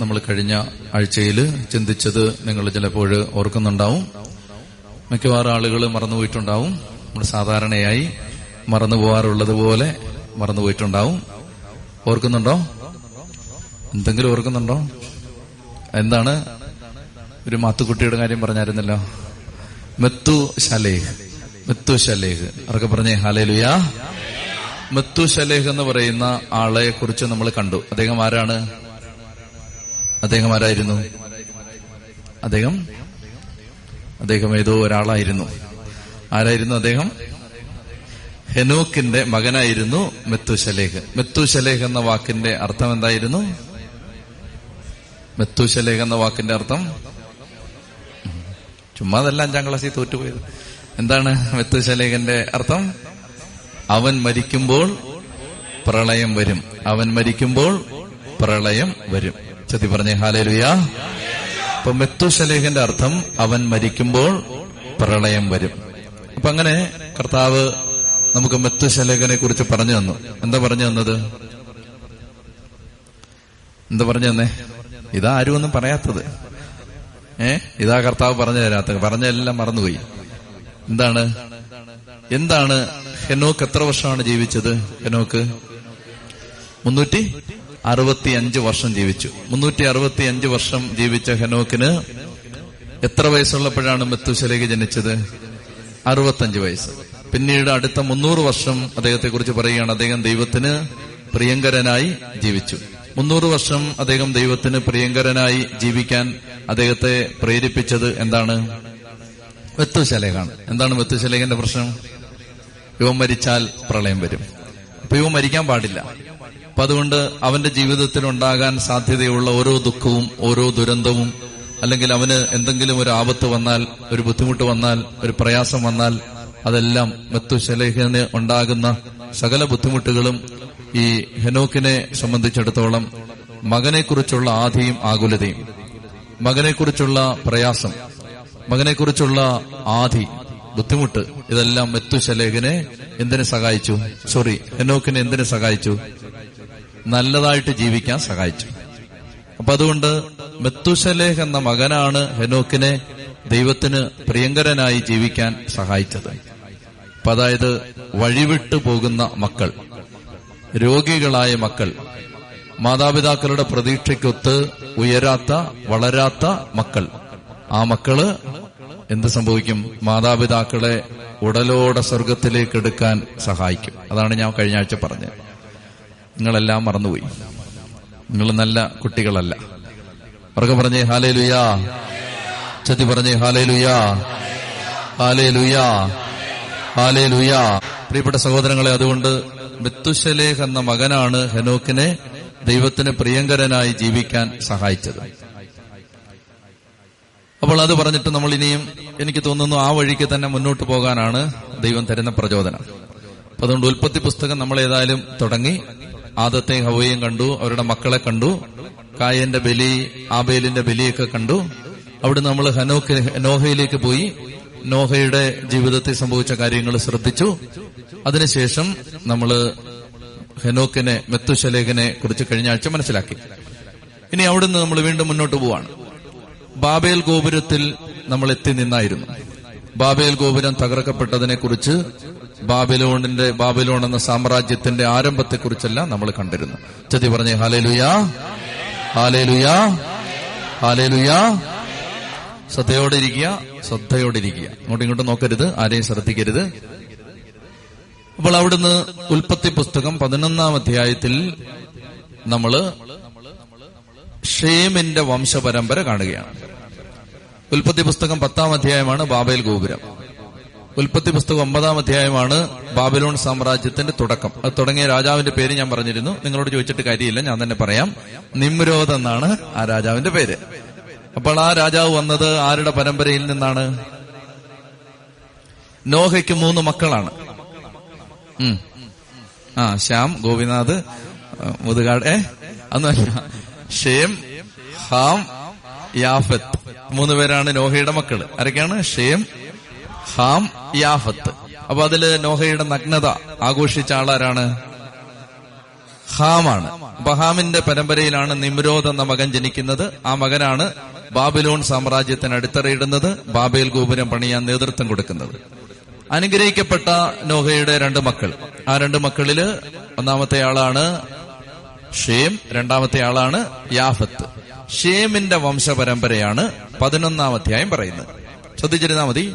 നമ്മൾ കഴിഞ്ഞ ആഴ്ചയിൽ ചിന്തിച്ചത് നിങ്ങൾ ചിലപ്പോൾ ഓർക്കുന്നുണ്ടാവും. മിക്കവാറും ആളുകൾ മറന്നുപോയിട്ടുണ്ടാവും നമ്മൾ സാധാരണയായി മറന്നു പോകാറുള്ളത് പോലെ മറന്നുപോയിട്ടുണ്ടാവും ഓർക്കുന്നുണ്ടോ? എന്തെങ്കിലും ഓർക്കുന്നുണ്ടോ? എന്താണ്? ഒരു മാത്തുക്കുട്ടിയുടെ കാര്യം പറഞ്ഞായിരുന്നല്ലോ. മെത്തു ശലേഹ്. മെത്തു ശലേഹ്. അവർക്ക് പറഞ്ഞേ ഹാലേലുയാ. മെത്തു ശലേഹ് എന്ന് പറയുന്ന ആളെ കുറിച്ച് നമ്മൾ കണ്ടു. അദ്ദേഹം ആരാണ്? അദ്ദേഹം ആരായിരുന്നു? അദ്ദേഹം? അദ്ദേഹം ഏതോ ഒരാളായിരുന്നു. ആരായിരുന്നു അദ്ദേഹം? ഹെനോക്കിന്റെ മകനായിരുന്നു മെത്തുശലേഖ് മെത്തുശലേഖ് എന്ന വാക്കിന്റെ അർത്ഥം എന്തായിരുന്നു? മെത്തുശലേഖ് എന്ന വാക്കിന്റെ അർത്ഥം? ചുമ്മാ അതല്ല അഞ്ചാം ക്ലാസ്സിൽ തോറ്റുപോയത്. എന്താണ് മെത്തുശലേഖന്റെ അർത്ഥം? അവൻ മരിക്കുമ്പോൾ പ്രളയം വരും. അവൻ മരിക്കുമ്പോൾ പ്രളയം വരും. ചതി പറഞ്ഞേ ഹാലേലുയ. അപ്പൊ മെത്തുശലേഖന്റെ അർത്ഥം അവൻ മരിക്കുമ്പോൾ പ്രളയം വരും. അപ്പൊ അങ്ങനെ കർത്താവ് നമുക്ക് മെത്തുശലേഖനെ കുറിച്ച് പറഞ്ഞു തന്നു. എന്താ പറഞ്ഞു തന്നത്? എന്താ പറഞ്ഞു തന്നെ? ഇതാ ആരും ഒന്നും പറയാത്തത്. ഏ? ഇതാ കർത്താവ് പറഞ്ഞു തരാത്ത പറഞ്ഞെല്ലാം മറന്നുപോയി. എന്താണ്? എന്താണ്? ഹെനോക്ക് എത്ര വർഷമാണ് ജീവിച്ചത്? ഹെനോക്ക് മുന്നൂറ്റി അറുപത്തി അഞ്ച് വർഷം ജീവിച്ചു. മുന്നൂറ്റി അറുപത്തി അഞ്ച് വർഷം ജീവിച്ച ഹെനോക്കിന് എത്ര വയസ്സുള്ളപ്പോഴാണ് മെത്തുശലേക്ക് ജനിച്ചത്? അറുപത്തഞ്ച് വയസ്സ്. പിന്നീട് അടുത്ത മുന്നൂറ് വർഷം അദ്ദേഹത്തെ കുറിച്ച് പറയുകയാണ്. അദ്ദേഹം ദൈവത്തിന് പ്രിയങ്കരനായി ജീവിച്ചു. മുന്നൂറ് വർഷം അദ്ദേഹം ദൈവത്തിന് പ്രിയങ്കരനായി ജീവിക്കാൻ അദ്ദേഹത്തെ പ്രേരിപ്പിച്ചത് എന്താണ്? മെത്തുശലേഖാണ് എന്താണ് മെത്തുശലേഖന്റെ പ്രശ്നം? യുവം മരിച്ചാൽ പ്രളയം വരും. അപ്പൊ യുവം മരിക്കാൻ പാടില്ല. അപ്പൊ അതുകൊണ്ട് അവന്റെ ജീവിതത്തിൽ ഉണ്ടാകാൻ സാധ്യതയുള്ള ഓരോ ദുഃഖവും ഓരോ ദുരന്തവും അല്ലെങ്കിൽ അവന് എന്തെങ്കിലും ഒരു ആപത്ത് വന്നാൽ ഒരു ബുദ്ധിമുട്ട് വന്നാൽ ഒരു പ്രയാസം വന്നാൽ അതെല്ലാം മെത്തുശലേഖന് ഉണ്ടാകുന്ന സകല ബുദ്ധിമുട്ടുകളും ഈ ഹെനോക്കിനെ സംബന്ധിച്ചിടത്തോളം മകനെക്കുറിച്ചുള്ള ആധിയും ആകുലതയും മകനെക്കുറിച്ചുള്ള പ്രയാസം മകനെക്കുറിച്ചുള്ള ആധി ബുദ്ധിമുട്ട് ഇതെല്ലാം മെത്തുശലേഖനെ എന്തിനെ സഹായിച്ചു? സോറി ഹെനോക്കിനെ എന്തിനെ സഹായിച്ചു? നല്ലതായിട്ട് ജീവിക്കാൻ സഹായിച്ചു. അപ്പൊ അതുകൊണ്ട് മെത്തുശലേഹ് എന്ന മകനാണ് ഹെനോക്കിനെ ദൈവത്തിന് പ്രിയങ്കരനായി ജീവിക്കാൻ സഹായിച്ചത്. അപ്പൊ അതായത് വഴിവിട്ടു പോകുന്ന മക്കൾ രോഗികളായ മക്കൾ മാതാപിതാക്കളുടെ പ്രതീക്ഷയ്ക്കൊത്ത് ഉയരാത്ത വളരാത്ത മക്കൾ. ആ മക്കൾ എന്ത് സംഭവിക്കും? മാതാപിതാക്കളെ ഉടലോടെ സ്വർഗത്തിലേക്ക് എടുക്കാൻ സഹായിക്കും. അതാണ് ഞാൻ കഴിഞ്ഞ ആഴ്ച പറഞ്ഞത്. നിങ്ങളെല്ലാം മറന്നുപോയി. നിങ്ങൾ നല്ല കുട്ടികളല്ല. അവർക്ക് പറഞ്ഞേ ഹാലേ ലുയാ ചതി പറഞ്ഞേ ഹാലേ ലുയാ ഹാലേ ലുയാ ഹാലേ ലുയാ പ്രിയപ്പെട്ട സഹോദരങ്ങളെ അതുകൊണ്ട് ബത്തുശലേഖ് എന്ന മകനാണ് ഹെനോക്കിനെ ദൈവത്തിന് പ്രിയങ്കരനായി ജീവിക്കാൻ സഹായിച്ചത്. അപ്പോൾ അത് പറഞ്ഞിട്ട് നമ്മൾ ഇനിയും എനിക്ക് തോന്നുന്നു ആ വഴിക്ക് തന്നെ മുന്നോട്ട് പോകാനാണ് ദൈവം തരുന്ന പ്രചോദനം. അപ്പൊ അതുകൊണ്ട് ഉൽപ്പത്തി പുസ്തകം നമ്മൾ ഏതായാലും തുടങ്ങി. ആദത്തെ ഹവയും കണ്ടു അവരുടെ മക്കളെ കണ്ടു കായന്റെ ബലി ആബേലിന്റെ ബലിയൊക്കെ കണ്ടു. അവിടെ നമ്മൾ ഹനോക്ക് നോഹയിലേക്ക് പോയി. നോഹയുടെ ജീവിതത്തിൽ സംഭവിച്ച കാര്യങ്ങൾ ശ്രദ്ധിച്ചു. അതിനുശേഷം നമ്മൾ ഹെനോക്കിനെ മെത്തുശലേഖനെ കുറിച്ച് കഴിഞ്ഞ ആഴ്ച മനസ്സിലാക്കി. ഇനി അവിടുന്ന് നമ്മൾ വീണ്ടും മുന്നോട്ട് പോവാണ്. ബാബേൽ ഗോപുരത്തിൽ നമ്മൾ എത്തി നിന്നായിരുന്നു. ബാബേൽ ഗോപുരം തകർക്കപ്പെട്ടതിനെ കുറിച്ച് ബാബിലോണിന്റെ ബാബിലോൺ എന്ന സാമ്രാജ്യത്തിന്റെ ആരംഭത്തെക്കുറിച്ചെല്ലാം നമ്മൾ കണ്ടിരുന്നു. ചതി പറഞ്ഞേ ഹാലേലുയാ ഹാലേലുയാ ഹാലേലുയാ ഹാലേ ലുയാ ശ്രദ്ധയോടെ ഇരിക്കുക ശ്രദ്ധയോടെ ഇരിക്കുക അങ്ങോട്ടും ഇങ്ങോട്ടും നോക്കരുത് ആരെയും ശ്രദ്ധിക്കരുത്. അപ്പോൾ അവിടുന്ന് ഉൽപ്പത്തി പുസ്തകം പതിനൊന്നാം അധ്യായത്തിൽ നമ്മൾ ഷേമിന്റെ വംശപരമ്പര കാണുകയാണ്. ഉൽപ്പത്തി പുസ്തകം പത്താം അധ്യായമാണ് ബാബേൽ ഗോപുരം. ഉൽപ്പത്തി പുസ്തകം ഒമ്പതാം അധ്യായമാണ് ബാബിലോൺ സാമ്രാജ്യത്തിന്റെ തുടക്കം. അത് തുടങ്ങിയ രാജാവിന്റെ പേര് ഞാൻ പറഞ്ഞിരുന്നു. നിങ്ങളോട് ചോദിച്ചിട്ട് കാര്യമില്ല ഞാൻ തന്നെ പറയാം. നിമ്രോദ് എന്നാണ് ആ രാജാവിന്റെ പേര്. അപ്പോൾ ആ രാജാവ് വന്നത് ആരുടെ പരമ്പരയിൽ നിന്നാണ്? നോഹയ്ക്ക് മൂന്ന് മക്കളാണ്. ആ ശ്യാം ഗോപിനാഥ് മുതുകാട് ഏ? അന്നല്ല ഷേം ഹാം യാഫത്ത്. മൂന്ന് പേരാണ് നോഹയുടെ മക്കൾ ആരൊക്കെയാണ്? ഷേം ഹാം യാഫത്ത്. അപ്പൊ അതിൽ നോഹയുടെ നഗ്നത ആഘോഷിച്ച ആളാരാണ്? ഹാമാണ്. അപ്പൊ ഹാമിന്റെ പരമ്പരയിലാണ് നിമ്രോദ് എന്ന മകൻ ജനിക്കുന്നത്. ആ മകനാണ് ബാബിലോൺ സാമ്രാജ്യത്തിന് അടിത്തറയിടുന്നത്. ബാബേൽ ഗോപുരം പണിയാൻ നേതൃത്വം കൊടുക്കുന്നത്. അനുഗ്രഹിക്കപ്പെട്ട നോഹയുടെ രണ്ട് മക്കൾ. ആ രണ്ട് മക്കളിൽ ഒന്നാമത്തെ ആളാണ് ഷേം രണ്ടാമത്തെ ആളാണ് യാഫത്ത്. ഷേമിന്റെ വംശപരമ്പരയാണ് പതിനൊന്നാം അധ്യായം പറയുന്നത്. ശ്രദ്ധിച്ചിരുന്നാ മതി.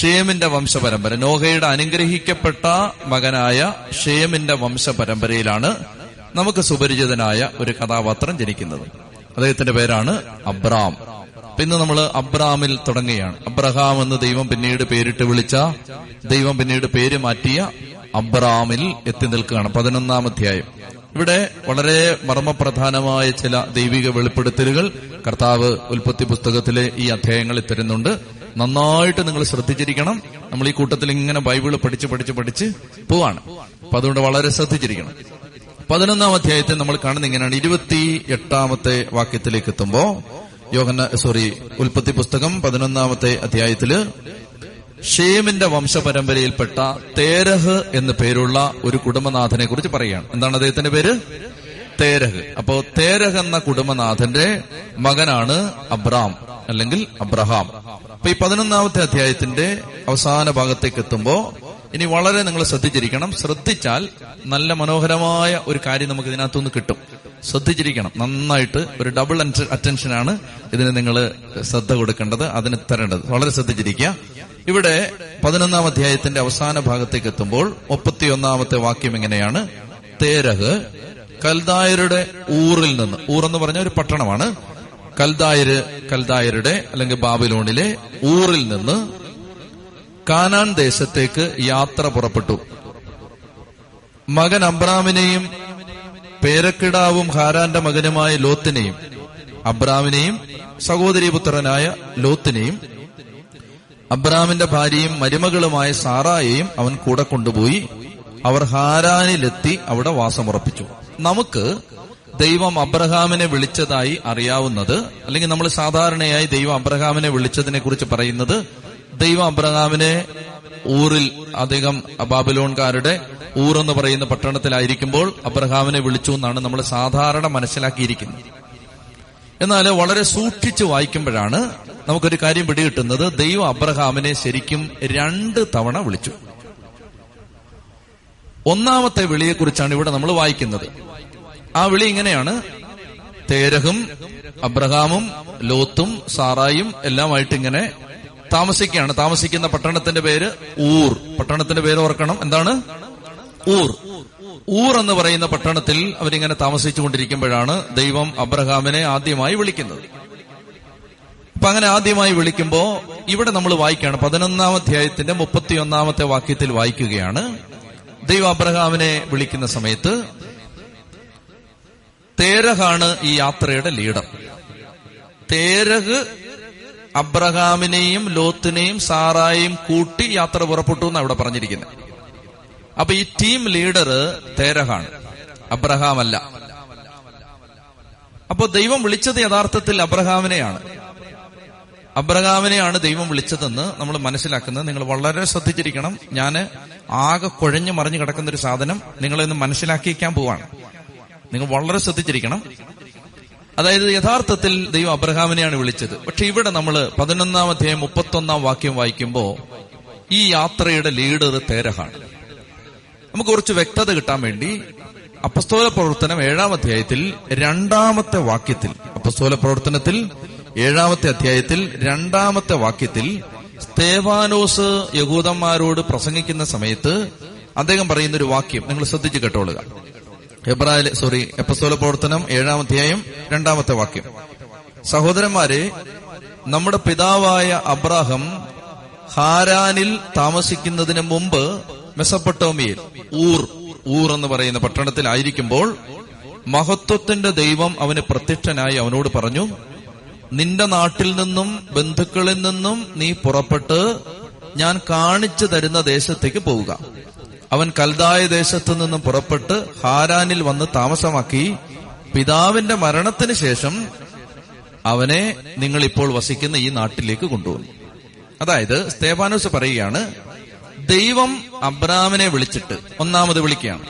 ഷേമിന്റെ വംശപരമ്പര നോഹയുടെ അനുഗ്രഹിക്കപ്പെട്ട മകനായ ഷേമിന്റെ വംശപരമ്പരയിലാണ് നമുക്ക് സുപരിചിതനായ ഒരു കഥാപാത്രം ജനിക്കുന്നത്. അദ്ദേഹത്തിന്റെ പേരാണ് അബ്രാം. പിന്നെ നമ്മൾ അബ്രാമിൽ തുടങ്ങുകയാണ്. അബ്രഹാം എന്ന് ദൈവം പിന്നീട് പേരിട്ട് വിളിച്ച ദൈവം പിന്നീട് പേര് മാറ്റിയ അബ്രാമിൽ എത്തി നിൽക്കുകയാണ് പതിനൊന്നാം അധ്യായം ഇവിടെ വളരെ മർമ്മപ്രധാനമായ ചില ദൈവിക വെളിപ്പെടുത്തലുകൾ കർത്താവ് ഉൽപ്പത്തി പുസ്തകത്തിലെ ഈ അധ്യായങ്ങളിൽ തരുന്നുണ്ട്. നന്നായിട്ട് നിങ്ങൾ ശ്രദ്ധിച്ചിരിക്കണം. നമ്മൾ ഈ കൂട്ടത്തിൽ ഇങ്ങനെ ബൈബിൾ പഠിച്ച് പഠിച്ച് പഠിച്ച് പോവാണ്. അപ്പൊ അതുകൊണ്ട് വളരെ ശ്രദ്ധിച്ചിരിക്കണം. പതിനൊന്നാം അധ്യായത്തെ നമ്മൾ കാണുന്ന ഇങ്ങനെയാണ്. ഇരുപത്തി എട്ടാമത്തെ വാക്യത്തിലേക്ക് എത്തുമ്പോ യോഹന്ന സോറി ഉൽപ്പത്തി പുസ്തകം പതിനൊന്നാമത്തെ അധ്യായത്തിൽ ഷേമിന്റെ വംശപരമ്പരയിൽപ്പെട്ട തേരഹ് എന്ന് പേരുള്ള ഒരു കുടുംബനാഥനെ കുറിച്ച് പറയുകയാണ്. എന്താണ് അദ്ദേഹത്തിന്റെ പേര്? തേരഹ്. അപ്പോ തേരഹ് എന്ന കുടുംബനാഥന്റെ മകനാണ് അബ്രാം അല്ലെങ്കിൽ അബ്രഹാം. അപ്പൊ ഈ പതിനൊന്നാമത്തെ അധ്യായത്തിന്റെ അവസാന ഭാഗത്തേക്ക് എത്തുമ്പോ ഇനി വളരെ നിങ്ങൾ ശ്രദ്ധിച്ചിരിക്കണം. ശ്രദ്ധിച്ചാൽ നല്ല മനോഹരമായ ഒരു കാര്യം നമുക്ക് ഇതിനകത്തുനിന്ന് കിട്ടും. ശ്രദ്ധിച്ചിരിക്കണം. നന്നായിട്ട് ഒരു ഡബിൾ അറ്റൻഷനാണ് ഇതിന് നിങ്ങൾ ശ്രദ്ധ കൊടുക്കേണ്ടത് അതിന് തരേണ്ടത്. വളരെ ശ്രദ്ധിച്ചിരിക്കുക. ഇവിടെ പതിനൊന്നാം അധ്യായത്തിന്റെ അവസാന ഭാഗത്തേക്ക് എത്തുമ്പോൾ മുപ്പത്തിയൊന്നാമത്തെ വാക്യം എങ്ങനെയാണ്? തേരഹ് കൽദായരുടെ ഊറിൽ നിന്ന്. ഊർ എന്ന് പറഞ്ഞ ഒരു പട്ടണമാണ്. കൽദായര് കൽദായരുടെ അല്ലെങ്കിൽ ബാബിലോണിലെ ഊറിൽ നിന്ന് കാനാൻ ദേശത്തേക്ക് യാത്ര പുറപ്പെട്ടു. മകൻ അബ്രാമിനെയും പേരക്കിടാവും ഹാരാന്റെ മകനുമായ ലോത്തിനെയും അബ്രാമിനെയും സഹോദരീപുത്രനായ ലോത്തിനെയും അബ്രാമിന്റെ ഭാര്യയും മരുമകളുമായ സാറായെയും അവൻ കൂടെ കൊണ്ടുപോയി അവർ ഹാരാനിലെത്തി അവിടെ വാസമുറപ്പിച്ചു. നമുക്ക് ദൈവം അബ്രഹാമിനെ വിളിച്ചതായി അറിയാവുന്നത് അല്ലെങ്കിൽ നമ്മൾ സാധാരണയായി ദൈവം അബ്രഹാമിനെ വിളിച്ചതിനെ കുറിച്ച് പറയുന്നത് ദൈവം അബ്രഹാമിനെ ഊറിൽ അദ്ദേഹം ബാബിലോൺകാരുടെ ഊർ എന്ന് പറയുന്ന പട്ടണത്തിലായിരിക്കുമ്പോൾ അബ്രഹാമിനെ വിളിച്ചു എന്നാണ് നമ്മൾ സാധാരണ മനസ്സിലാക്കിയിരിക്കുന്നത്. എന്നാൽ വളരെ സൂക്ഷിച്ച് വായിക്കുമ്പോഴാണ് നമുക്കൊരു കാര്യം പിടികിട്ടുന്നത്. ദൈവം അബ്രഹാമിനെ ശരിക്കും രണ്ട് തവണ വിളിച്ചു. ഒന്നാമത്തെ വിളിയെക്കുറിച്ചാണ് ഇവിടെ നമ്മൾ വായിക്കുന്നത്. ആ വിളി ഇങ്ങനെയാണ്. തേരഹും അബ്രഹാമും ലോത്തും സാറായും എല്ലാമായിട്ട് ഇങ്ങനെ താമസിക്കുകയാണ്. താമസിക്കുന്ന പട്ടണത്തിന്റെ പേര് ഊർ. പട്ടണത്തിന്റെ പേര് ഓർക്കണം. എന്താണ്? ഊർ. ഊർ എന്ന് പറയുന്ന പട്ടണത്തിൽ അവരിങ്ങനെ താമസിച്ചുകൊണ്ടിരിക്കുമ്പോഴാണ് ദൈവം അബ്രഹാമിനെ ആദ്യമായി വിളിക്കുന്നത്. അപ്പൊ അങ്ങനെ ആദ്യമായി വിളിക്കുമ്പോ ഇവിടെ നമ്മൾ വായിക്കുകയാണ്. പതിനൊന്നാം അധ്യായത്തിന്റെ മുപ്പത്തിയൊന്നാമത്തെ വാക്യത്തിൽ വായിക്കുകയാണ്. ദൈവം അബ്രഹാമിനെ വിളിക്കുന്ന സമയത്ത് തേരഹാണ് ഈ യാത്രയുടെ ലീഡർ. തേരഹ് അബ്രഹാമിനെയും ലോത്തിനെയും സാറായും കൂട്ടി യാത്ര പുറപ്പെട്ടു എന്നാണ് അവിടെ പറഞ്ഞിരിക്കുന്നത്. അപ്പൊ ഈ ടീം ലീഡർ തേരഹാണ്. അബ്രഹാം അല്ല അപ്പൊ ദൈവം വിളിച്ചത് യഥാർത്ഥത്തിൽ അബ്രഹാമിനെയാണ്. അബ്രഹാമിനെയാണ് ദൈവം വിളിച്ചതെന്ന് നമ്മൾ മനസ്സിലാക്കുന്നത്. നിങ്ങൾ വളരെ ശ്രദ്ധിച്ചിരിക്കണം. ഞാൻ ആകെ കുഴഞ്ഞു മറിഞ്ഞു കിടക്കുന്ന ഒരു സാധനം നിങ്ങളെന്ന് മനസ്സിലാക്കിക്കാൻ പോവാണ്. നിങ്ങൾ വളരെ ശ്രദ്ധിച്ചിരിക്കണം. അതായത് യഥാർത്ഥത്തിൽ ദൈവം അബ്രഹാമിനെയാണ് വിളിച്ചത്. പക്ഷെ ഇവിടെ നമ്മൾ പതിനൊന്നാം അധ്യായം മുപ്പത്തൊന്നാം വാക്യം വായിക്കുമ്പോൾ ഈ യാത്രയുടെ ലീഡർ തേരഹാണ്. നമുക്ക് കുറച്ച് വ്യക്തത കിട്ടാൻ വേണ്ടി അപ്പസ്തോല പ്രവർത്തനം ഏഴാം അധ്യായത്തിൽ രണ്ടാമത്തെ വാക്യത്തിൽ അപ്പസ്തോല പ്രവർത്തനത്തിൽ ഏഴാമത്തെ അധ്യായത്തിൽ രണ്ടാമത്തെ വാക്യത്തിൽ സ്തേവാനോസ് യഹൂദന്മാരോട് പ്രസംഗിക്കുന്ന സമയത്ത് അദ്ദേഹം പറയുന്ന ഒരു വാക്യം നിങ്ങൾ ശ്രദ്ധിച്ചു കേട്ടോളുക. എബ്രാഹിം സോറി എപ്പസ്തോല പ്രവർത്തനം ഏഴാം അധ്യായം രണ്ടാമത്തെ വാക്യം. സഹോദരന്മാരെ നമ്മുടെ പിതാവായ അബ്രാഹം ഹാരാനിൽ താമസിക്കുന്നതിന് മുമ്പ് മെസപ്പൊട്ടോമിയയിൽ ഊർ ഊർ എന്ന് പറയുന്ന പട്ടണത്തിലായിരിക്കുമ്പോൾ മഹത്വത്തിന്റെ ദൈവം അവന് പ്രത്യക്ഷനായി അവനോട് പറഞ്ഞു നിന്റെ നാട്ടിൽ നിന്നും ബന്ധുക്കളിൽ നിന്നും നീ പുറപ്പെട്ട് ഞാൻ കാണിച്ചു തരുന്ന ദേശത്തേക്ക് പോവുക. അവൻ കൽതായ ദേശത്തു നിന്നും പുറപ്പെട്ട് ഹാരാനിൽ വന്ന് താമസമാക്കി പിതാവിന്റെ മരണത്തിന് ശേഷം അവനെ നിങ്ങൾ ഇപ്പോൾ വസിക്കുന്ന ഈ നാട്ടിലേക്ക് കൊണ്ടുവന്നു. അതായത് സ്തേഫാനോസ് പറയുകയാണ് ദൈവം അബ്രാമിനെ വിളിച്ചിട്ട് ഒന്നാമത് വിളിക്കുകയാണ്.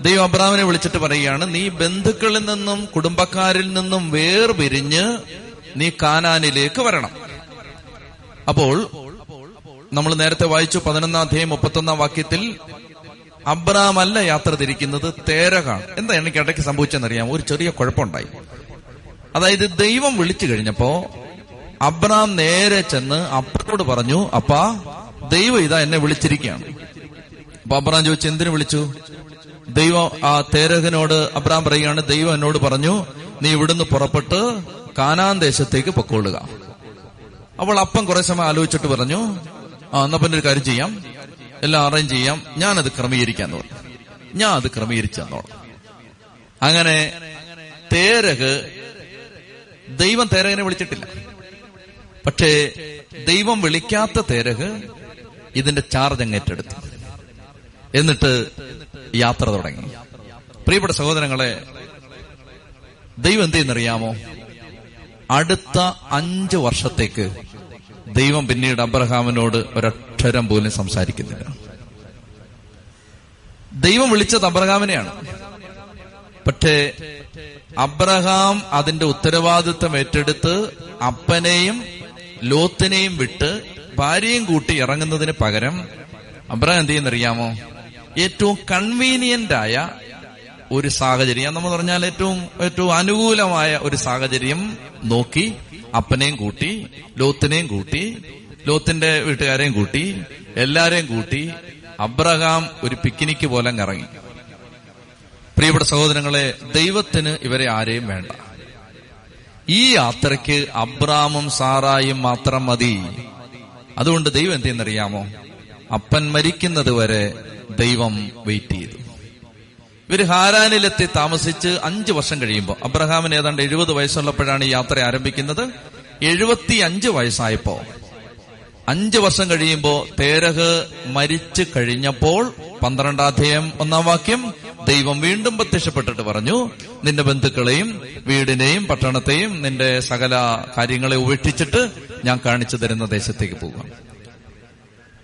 ദൈവം അബ്രാമിനെ വിളിച്ചിട്ട് പറയുകയാണ് നീ ബന്ധുക്കളിൽ നിന്നും കുടുംബക്കാരിൽ നിന്നും വേർപിരിഞ്ഞ് നീ കാനാനിലേക്ക് വരണം. അപ്പോൾ നമ്മൾ നേരത്തെ വായിച്ചു പതിനൊന്നാം അധ്യായം മുപ്പത്തൊന്നാം വാക്യത്തിൽ അബ്രാം അല്ല യാത്ര തിരിക്കുന്നത് തേരകാണ്. എന്താ എനിക്ക് ഇടയ്ക്ക് സംഭവിച്ചെന്നറിയാം ഒരു ചെറിയ കുഴപ്പമുണ്ടായി. അതായത് ദൈവം വിളിച്ചു കഴിഞ്ഞപ്പോ അബ്രാം നേരെ ചെന്ന് അപ്പനോട് പറഞ്ഞു അപ്പാ ദൈവം ഇതാ എന്നെ വിളിച്ചിരിക്കുകയാണ്. അപ്പൊ അബ്രാം ചോദിച്ചു എന്തിനു വിളിച്ചു? ദൈവം ആ തേരഹനോട് അബ്രാം പറയുകയാണ് ദൈവം എന്നോട് പറഞ്ഞു നീ ഇവിടുന്ന് പുറപ്പെട്ട് കാനാൻ ദേശത്തേക്ക് പൊക്കോളുക. അവൾ അപ്പം കുറെ സമയം ആലോചിച്ചിട്ട് പറഞ്ഞു ആ എന്നാ പിന്നെ ഒരു കാര്യം ചെയ്യാം. എല്ലാം അറേഞ്ച് ചെയ്യാം. ഞാൻ ഞാനത് ക്രമീകരിക്കാന്ന് പറഞ്ഞു. ഞാൻ അത് ക്രമീകരിച്ചെന്നോളാം അങ്ങനെ തേരക് ദൈവം തേരഹനെ വിളിച്ചിട്ടില്ല. പക്ഷേ ദൈവം വിളിക്കാത്ത തേരക് ഇതിന്റെ ചാർജ് അങ്ങ് ഏറ്റെടുത്തു. എന്നിട്ട് യാത്ര തുടങ്ങി. പ്രിയപ്പെട്ട സഹോദരങ്ങളെ ദൈവം എന്ത് ചെയ്യുന്നറിയാമോ? അടുത്ത അഞ്ച് വർഷത്തേക്ക് ദൈവം പിന്നീട് അബ്രഹാമിനോട് ഒരക്ഷരം പോലും സംസാരിക്കുന്നില്ല. ദൈവം വിളിച്ചത് അബ്രഹാമിനെയാണ്. പക്ഷേ അബ്രഹാം അതിന്റെ ഉത്തരവാദിത്വം ഏറ്റെടുത്ത് അപ്പനെയും ലോത്തിനെയും വിട്ട് ഭാര്യയും കൂട്ടി ഇറങ്ങുന്നതിന് പകരം അബ്രഹാം എന്ത് ചെയ്യുന്നറിയാമോ? ഏറ്റവും കൺവീനിയന്റ് ആയ ഒരു സാഹചര്യം. നമ്മൾ പറഞ്ഞാൽ ഏറ്റവും ഏറ്റവും അനുകൂലമായ ഒരു സാഹചര്യം നോക്കി അപ്പനെയും കൂട്ടി ലോത്തിനെയും കൂട്ടി ലോത്തിന്റെ വീട്ടുകാരെയും കൂട്ടി എല്ലാരെയും കൂട്ടി അബ്രഹാം ഒരു പിക്നിക്ക് പോലെ ഇറങ്ങി. പ്രിയപ്പെട്ട സഹോദരങ്ങളെ ദൈവത്തിന് ഇവരെ ആരെയും വേണ്ട. ഈ യാത്രയ്ക്ക് അബ്രാമും സാറായും മാത്രം മതി. അതുകൊണ്ട് ദൈവം എന്ത് ചെയ്യുന്നറിയാമോ അപ്പൻ മരിക്കുന്നത് വരെ ദൈവം വെയിറ്റ് ചെയ്തു. ഇവർ ഹാരാനിലെത്തി താമസിച്ച് അഞ്ച് വർഷം കഴിയുമ്പോൾ അബ്രഹാമിന് ഏതാണ്ട് എഴുപത് വയസ്സുള്ളപ്പോഴാണ് ഈ യാത്ര ആരംഭിക്കുന്നത്. എഴുപത്തി അഞ്ച് വയസ്സായപ്പോ അഞ്ചു വർഷം കഴിയുമ്പോൾ തേരഹ് മരിച്ചു കഴിഞ്ഞപ്പോൾ പന്ത്രണ്ടാധ്യായം ഒന്നാം വാക്യം ദൈവം വീണ്ടും പ്രത്യക്ഷപ്പെട്ടിട്ട് പറഞ്ഞു നിന്റെ ബന്ധുക്കളെയും വീടിനെയും പട്ടണത്തെയും നിന്റെ സകല കാര്യങ്ങളെ ഉപേക്ഷിച്ചിട്ട് ഞാൻ കാണിച്ചു തരുന്ന ദേശത്തേക്ക് പോകാം.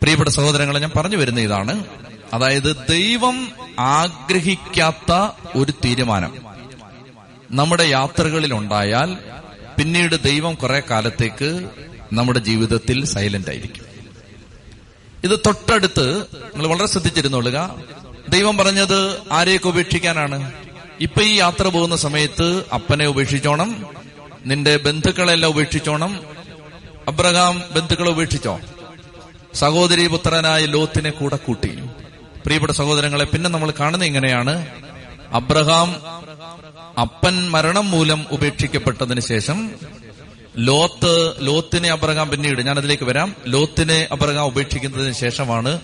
പ്രിയപ്പെട്ട സഹോദരങ്ങളെ ഞാൻ പറഞ്ഞു വരുന്ന ഇതാണ്. അതായത് ദൈവം ആഗ്രഹിക്കാത്ത ഒരു തീരുമാനം. നമ്മുടെ യാത്രകളിൽ ഉണ്ടായാൽ പിന്നീട് ദൈവം കുറെ കാലത്തേക്ക് നമ്മുടെ ജീവിതത്തിൽ സൈലന്റ് ആയിരിക്കും. ഇത് തൊട്ടടുത്ത് നിങ്ങൾ വളരെ ശ്രദ്ധിച്ചിരുന്നോളുക. ദൈവം പറഞ്ഞത് ആരെയൊക്കെ ഉപേക്ഷിക്കാനാണ്? ഇപ്പൊ ഈ യാത്ര പോകുന്ന സമയത്ത് അപ്പനെ ഉപേക്ഷിച്ചോണം നിന്റെ ബന്ധുക്കളെല്ലാം ഉപേക്ഷിച്ചോണം. അബ്രഹാം ബന്ധുക്കളെ ഉപേക്ഷിച്ചോ? സഹോദരി പുത്രനായ ലോത്തിനെ കൂടെ കൂട്ടി. പ്രിയപ്പെട്ട സഹോദരങ്ങളെ പിന്നെ നമ്മൾ കാണുന്ന ഇങ്ങനെയാണ്. അബ്രഹാം അപ്പൻ മരണം മൂലം ഉപേക്ഷിക്കപ്പെട്ടതിന് ശേഷം ലോത്ത് ലോത്തിനെ അബ്രഹാം പിന്നീട് ഞാൻ അതിലേക്ക് വരാം. ലോത്തിനെ അബ്രഹാം ഉപേക്ഷിക്കുന്നതിന് ശേഷമാണ്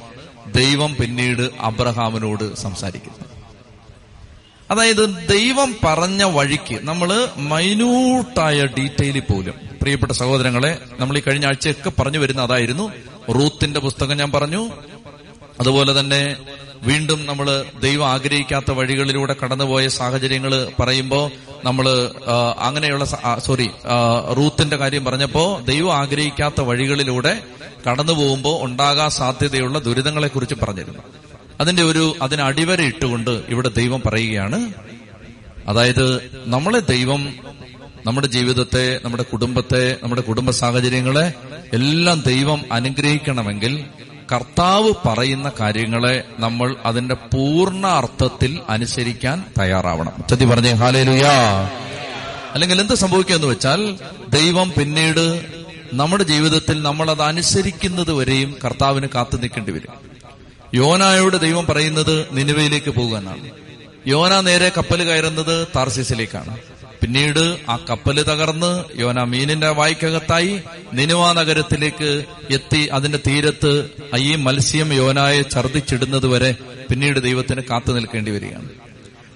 ദൈവം പിന്നീട് അബ്രഹാമിനോട് സംസാരിക്കുന്നത്. അതായത് ദൈവം പറഞ്ഞ വഴിക്ക് നമ്മൾ മൈന്യൂട്ടായ ഡീറ്റെയിലിൽ പോലും പ്രിയപ്പെട്ട സഹോദരങ്ങളെ നമ്മൾ ഈ കഴിഞ്ഞ ആഴ്ചയൊക്കെ പറഞ്ഞു വരുന്ന അതായിരുന്നു റൂത്തിന്റെ പുസ്തകം ഞാൻ പറഞ്ഞു. അതുപോലെ തന്നെ വീണ്ടും നമ്മൾ ദൈവം ആഗ്രഹിക്കാത്ത വഴികളിലൂടെ കടന്നുപോയ സാഹചര്യങ്ങൾ പറയുമ്പോൾ നമ്മൾ അങ്ങനെയുള്ള സോറി റൂത്തിന്റെ കാര്യം പറഞ്ഞപ്പോൾ ദൈവം ആഗ്രഹിക്കാത്ത വഴികളിലൂടെ കടന്നു പോകുമ്പോൾ ഉണ്ടാകാൻ സാധ്യതയുള്ള ദുരിതങ്ങളെ കുറിച്ച് പറഞ്ഞിരുന്നു. അതിന്റെ ഒരു അതിന് അടിവര ഇട്ടുകൊണ്ട് ഇവിടെ ദൈവം പറയുകയാണ് അതായത് നമ്മളെ ദൈവം നമ്മുടെ ജീവിതത്തെ നമ്മുടെ കുടുംബത്തെ നമ്മുടെ കുടുംബ സാഹചര്യങ്ങളെ എല്ലാം ദൈവം അനുഗ്രഹിക്കണമെങ്കിൽ കർത്താവ് പറയുന്ന കാര്യങ്ങളെ നമ്മൾ അതിന്റെ പൂർണ അർത്ഥത്തിൽ അനുസരിക്കാൻ തയ്യാറാവണം. ചതി പറഞ്ഞേ ഹാലേലുയാ. അല്ലെങ്കിൽ എന്ത് സംഭവിക്കുമെന്ന് വെച്ചാൽ ദൈവം പിന്നീട് നമ്മുടെ ജീവിതത്തിൽ നമ്മൾ അത് അനുസരിക്കുന്നത് വരെയും കർത്താവിന് കാത്തു നിൽക്കേണ്ടി വരും. യോനായോട് ദൈവം പറയുന്നത് നിനുവയിലേക്ക് പോകാനാണ് യോന നേരെ കപ്പൽ കയറുന്നത് താർസിസിലേക്കാണ്. പിന്നീട് ആ കപ്പൽ തകർന്ന് യോന മീനിന്റെ വായ്ക്കകത്തായി നിനുവ നഗരത്തിലേക്ക് എത്തി അതിന്റെ തീരത്ത് ഈ മത്സ്യം യോനായെ ഛർദ്ദിച്ചിടുന്നത് വരെ പിന്നീട് ദൈവത്തിന് കാത്തു നിൽക്കേണ്ടി വരികയാണ്.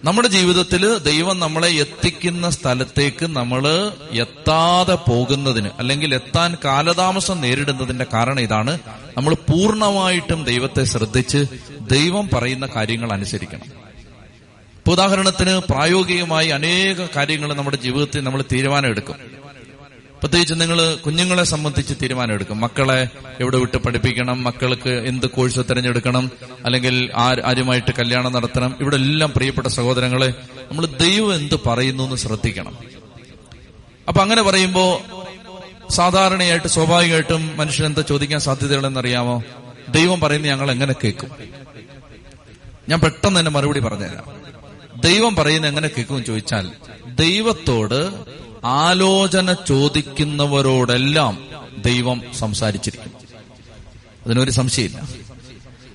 നമ്മുടെ ജീവിതത്തിൽ ദൈവം നമ്മളെ എത്തിക്കുന്ന സ്ഥലത്തേക്ക് നമ്മൾ എത്താതെ പോകുന്നതിന് അല്ലെങ്കിൽ എത്താൻ കാലതാമസം നേരിടുന്നതിന്റെ കാരണം ഇതാണ്. നമ്മൾ പൂർണമായിട്ടും ദൈവത്തെ ശ്രദ്ധിച്ച് ദൈവം പറയുന്ന കാര്യങ്ങൾ അനുസരിക്കണം. ഇപ്പൊ ഉദാഹരണത്തിന് പ്രായോഗികമായി അനേക കാര്യങ്ങൾ നമ്മുടെ ജീവിതത്തിൽ നമ്മൾ തീരുമാനം എടുക്കും പ്രത്യേകിച്ച് നിങ്ങൾ കുഞ്ഞുങ്ങളെ സംബന്ധിച്ച് തീരുമാനം എടുക്കും മക്കളെ എവിടെ വിട്ട് പഠിപ്പിക്കണം മക്കൾക്ക് എന്ത് കോഴ്സ് തിരഞ്ഞെടുക്കണം അല്ലെങ്കിൽ ആരുമായിട്ട് കല്യാണം നടത്തണം ഇവിടെ എല്ലാം പ്രിയപ്പെട്ട സഹോദരങ്ങളെ നമ്മൾ ദൈവം എന്ത് പറയുന്നു എന്ന് ശ്രദ്ധിക്കണം. അപ്പൊ അങ്ങനെ പറയുമ്പോൾ സാധാരണയായിട്ട് സ്വാഭാവികമായിട്ടും മനുഷ്യൻ എന്താ ചോദിക്കാൻ സാധ്യതകളെന്നറിയാമോ ദൈവം പറയുന്നത് ഞങ്ങൾ എങ്ങനെ കേൾക്കും? ഞാൻ പെട്ടെന്ന് തന്നെ മറുപടി പറഞ്ഞുതരാം. ദൈവം പറയുന്നത് എങ്ങനെ കേൾക്കും ചോദിച്ചാൽ ദൈവത്തോട് ആലോചന ചോദിക്കുന്നവരോടെല്ലാം ദൈവം സംസാരിച്ചിരിക്കും. അതിനൊരു സംശയമില്ല.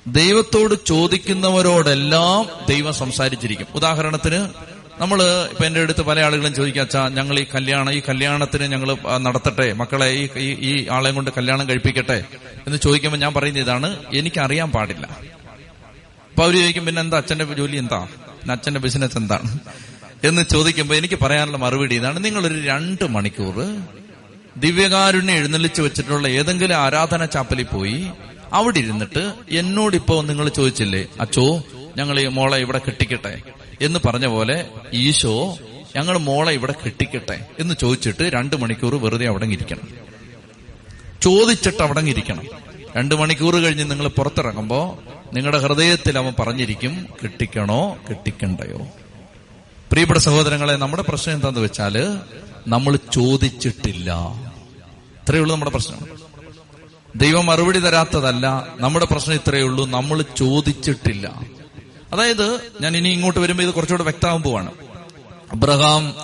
ദൈവത്തോട് ചോദിക്കുന്നവരോടെല്ലാം ദൈവം സംസാരിച്ചിരിക്കും. ഉദാഹരണത്തിന് നമ്മൾ ഇപ്പൊ എന്റെ അടുത്ത് പല ആളുകളും ചോദിക്കാച്ചാ ഞങ്ങൾ ഈ കല്യാണം ഈ കല്യാണത്തിന് ഞങ്ങൾ നടത്തട്ടെ മക്കളെ ഈ ഈ ആളെയും കൊണ്ട് കല്യാണം കഴിപ്പിക്കട്ടെ? എന്ന് ചോദിക്കുമ്പോൾ ഞാൻ പറയുന്ന ഇതാണ് എനിക്കറിയാൻ പാടില്ല. അപ്പൊ അവർ ചോദിക്കും പിന്നെ എന്താ അച്ഛന്റെ ജോലി എന്താ? അച്ഛന്റെ ബിസിനസ് എന്താണ് എന്ന് ചോദിക്കുമ്പോൾ എനിക്ക് പറയാനുള്ള മറുപടി ഇതാണ്. നിങ്ങൾ ഒരു രണ്ട് മണിക്കൂർ ദിവ്യകാരുണ്യം എഴുന്നള്ളിച്ച് വെച്ചിട്ടുള്ള ഏതെങ്കിലും ആരാധന ചാപ്പലിൽ പോയി അവിടെ ഇരുന്നിട്ട് എന്നോടിപ്പോ നിങ്ങൾ ചോദിച്ചില്ലേ അച്ചോ ഞങ്ങൾ ഈ മോളെ ഇവിടെ കെട്ടിക്കട്ടെ? എന്ന് പറഞ്ഞ പോലെ ഈശോ ഞങ്ങൾ മോളെ ഇവിടെ കെട്ടിക്കട്ടെ? എന്ന് ചോദിച്ചിട്ട് രണ്ടു മണിക്കൂർ വെറുതെ അവിടെ ഇരിക്കണം ചോദിച്ചിട്ട് അവിടെ ഇരിക്കണം രണ്ടു മണിക്കൂർ കഴിഞ്ഞ് നിങ്ങൾ പുറത്തിറങ്ങുമ്പോ നിങ്ങളുടെ ഹൃദയത്തിൽ അവൻ പറഞ്ഞിരിക്കും കെട്ടിക്കണോ? കെട്ടിക്കണ്ടയോ? പ്രിയപ്പെട്ട സഹോദരങ്ങളെ നമ്മുടെ പ്രശ്നം എന്താന്ന് വെച്ചാൽ നമ്മൾ ചോദിച്ചിട്ടില്ല. ഇത്രയേ ഉള്ളൂ നമ്മുടെ പ്രശ്നം. ദൈവം മറുപടി തരാത്തതല്ല നമ്മുടെ പ്രശ്നം ഇത്രയേ ഉള്ളൂ നമ്മൾ ചോദിച്ചിട്ടില്ല. അതായത് ഞാൻ ഇനി ഇങ്ങോട്ട് വരുമ്പോൾ ഇത് കുറച്ചുകൂടെ വ്യക്തമാകാൻ പോവാണ്. അബ്രഹാം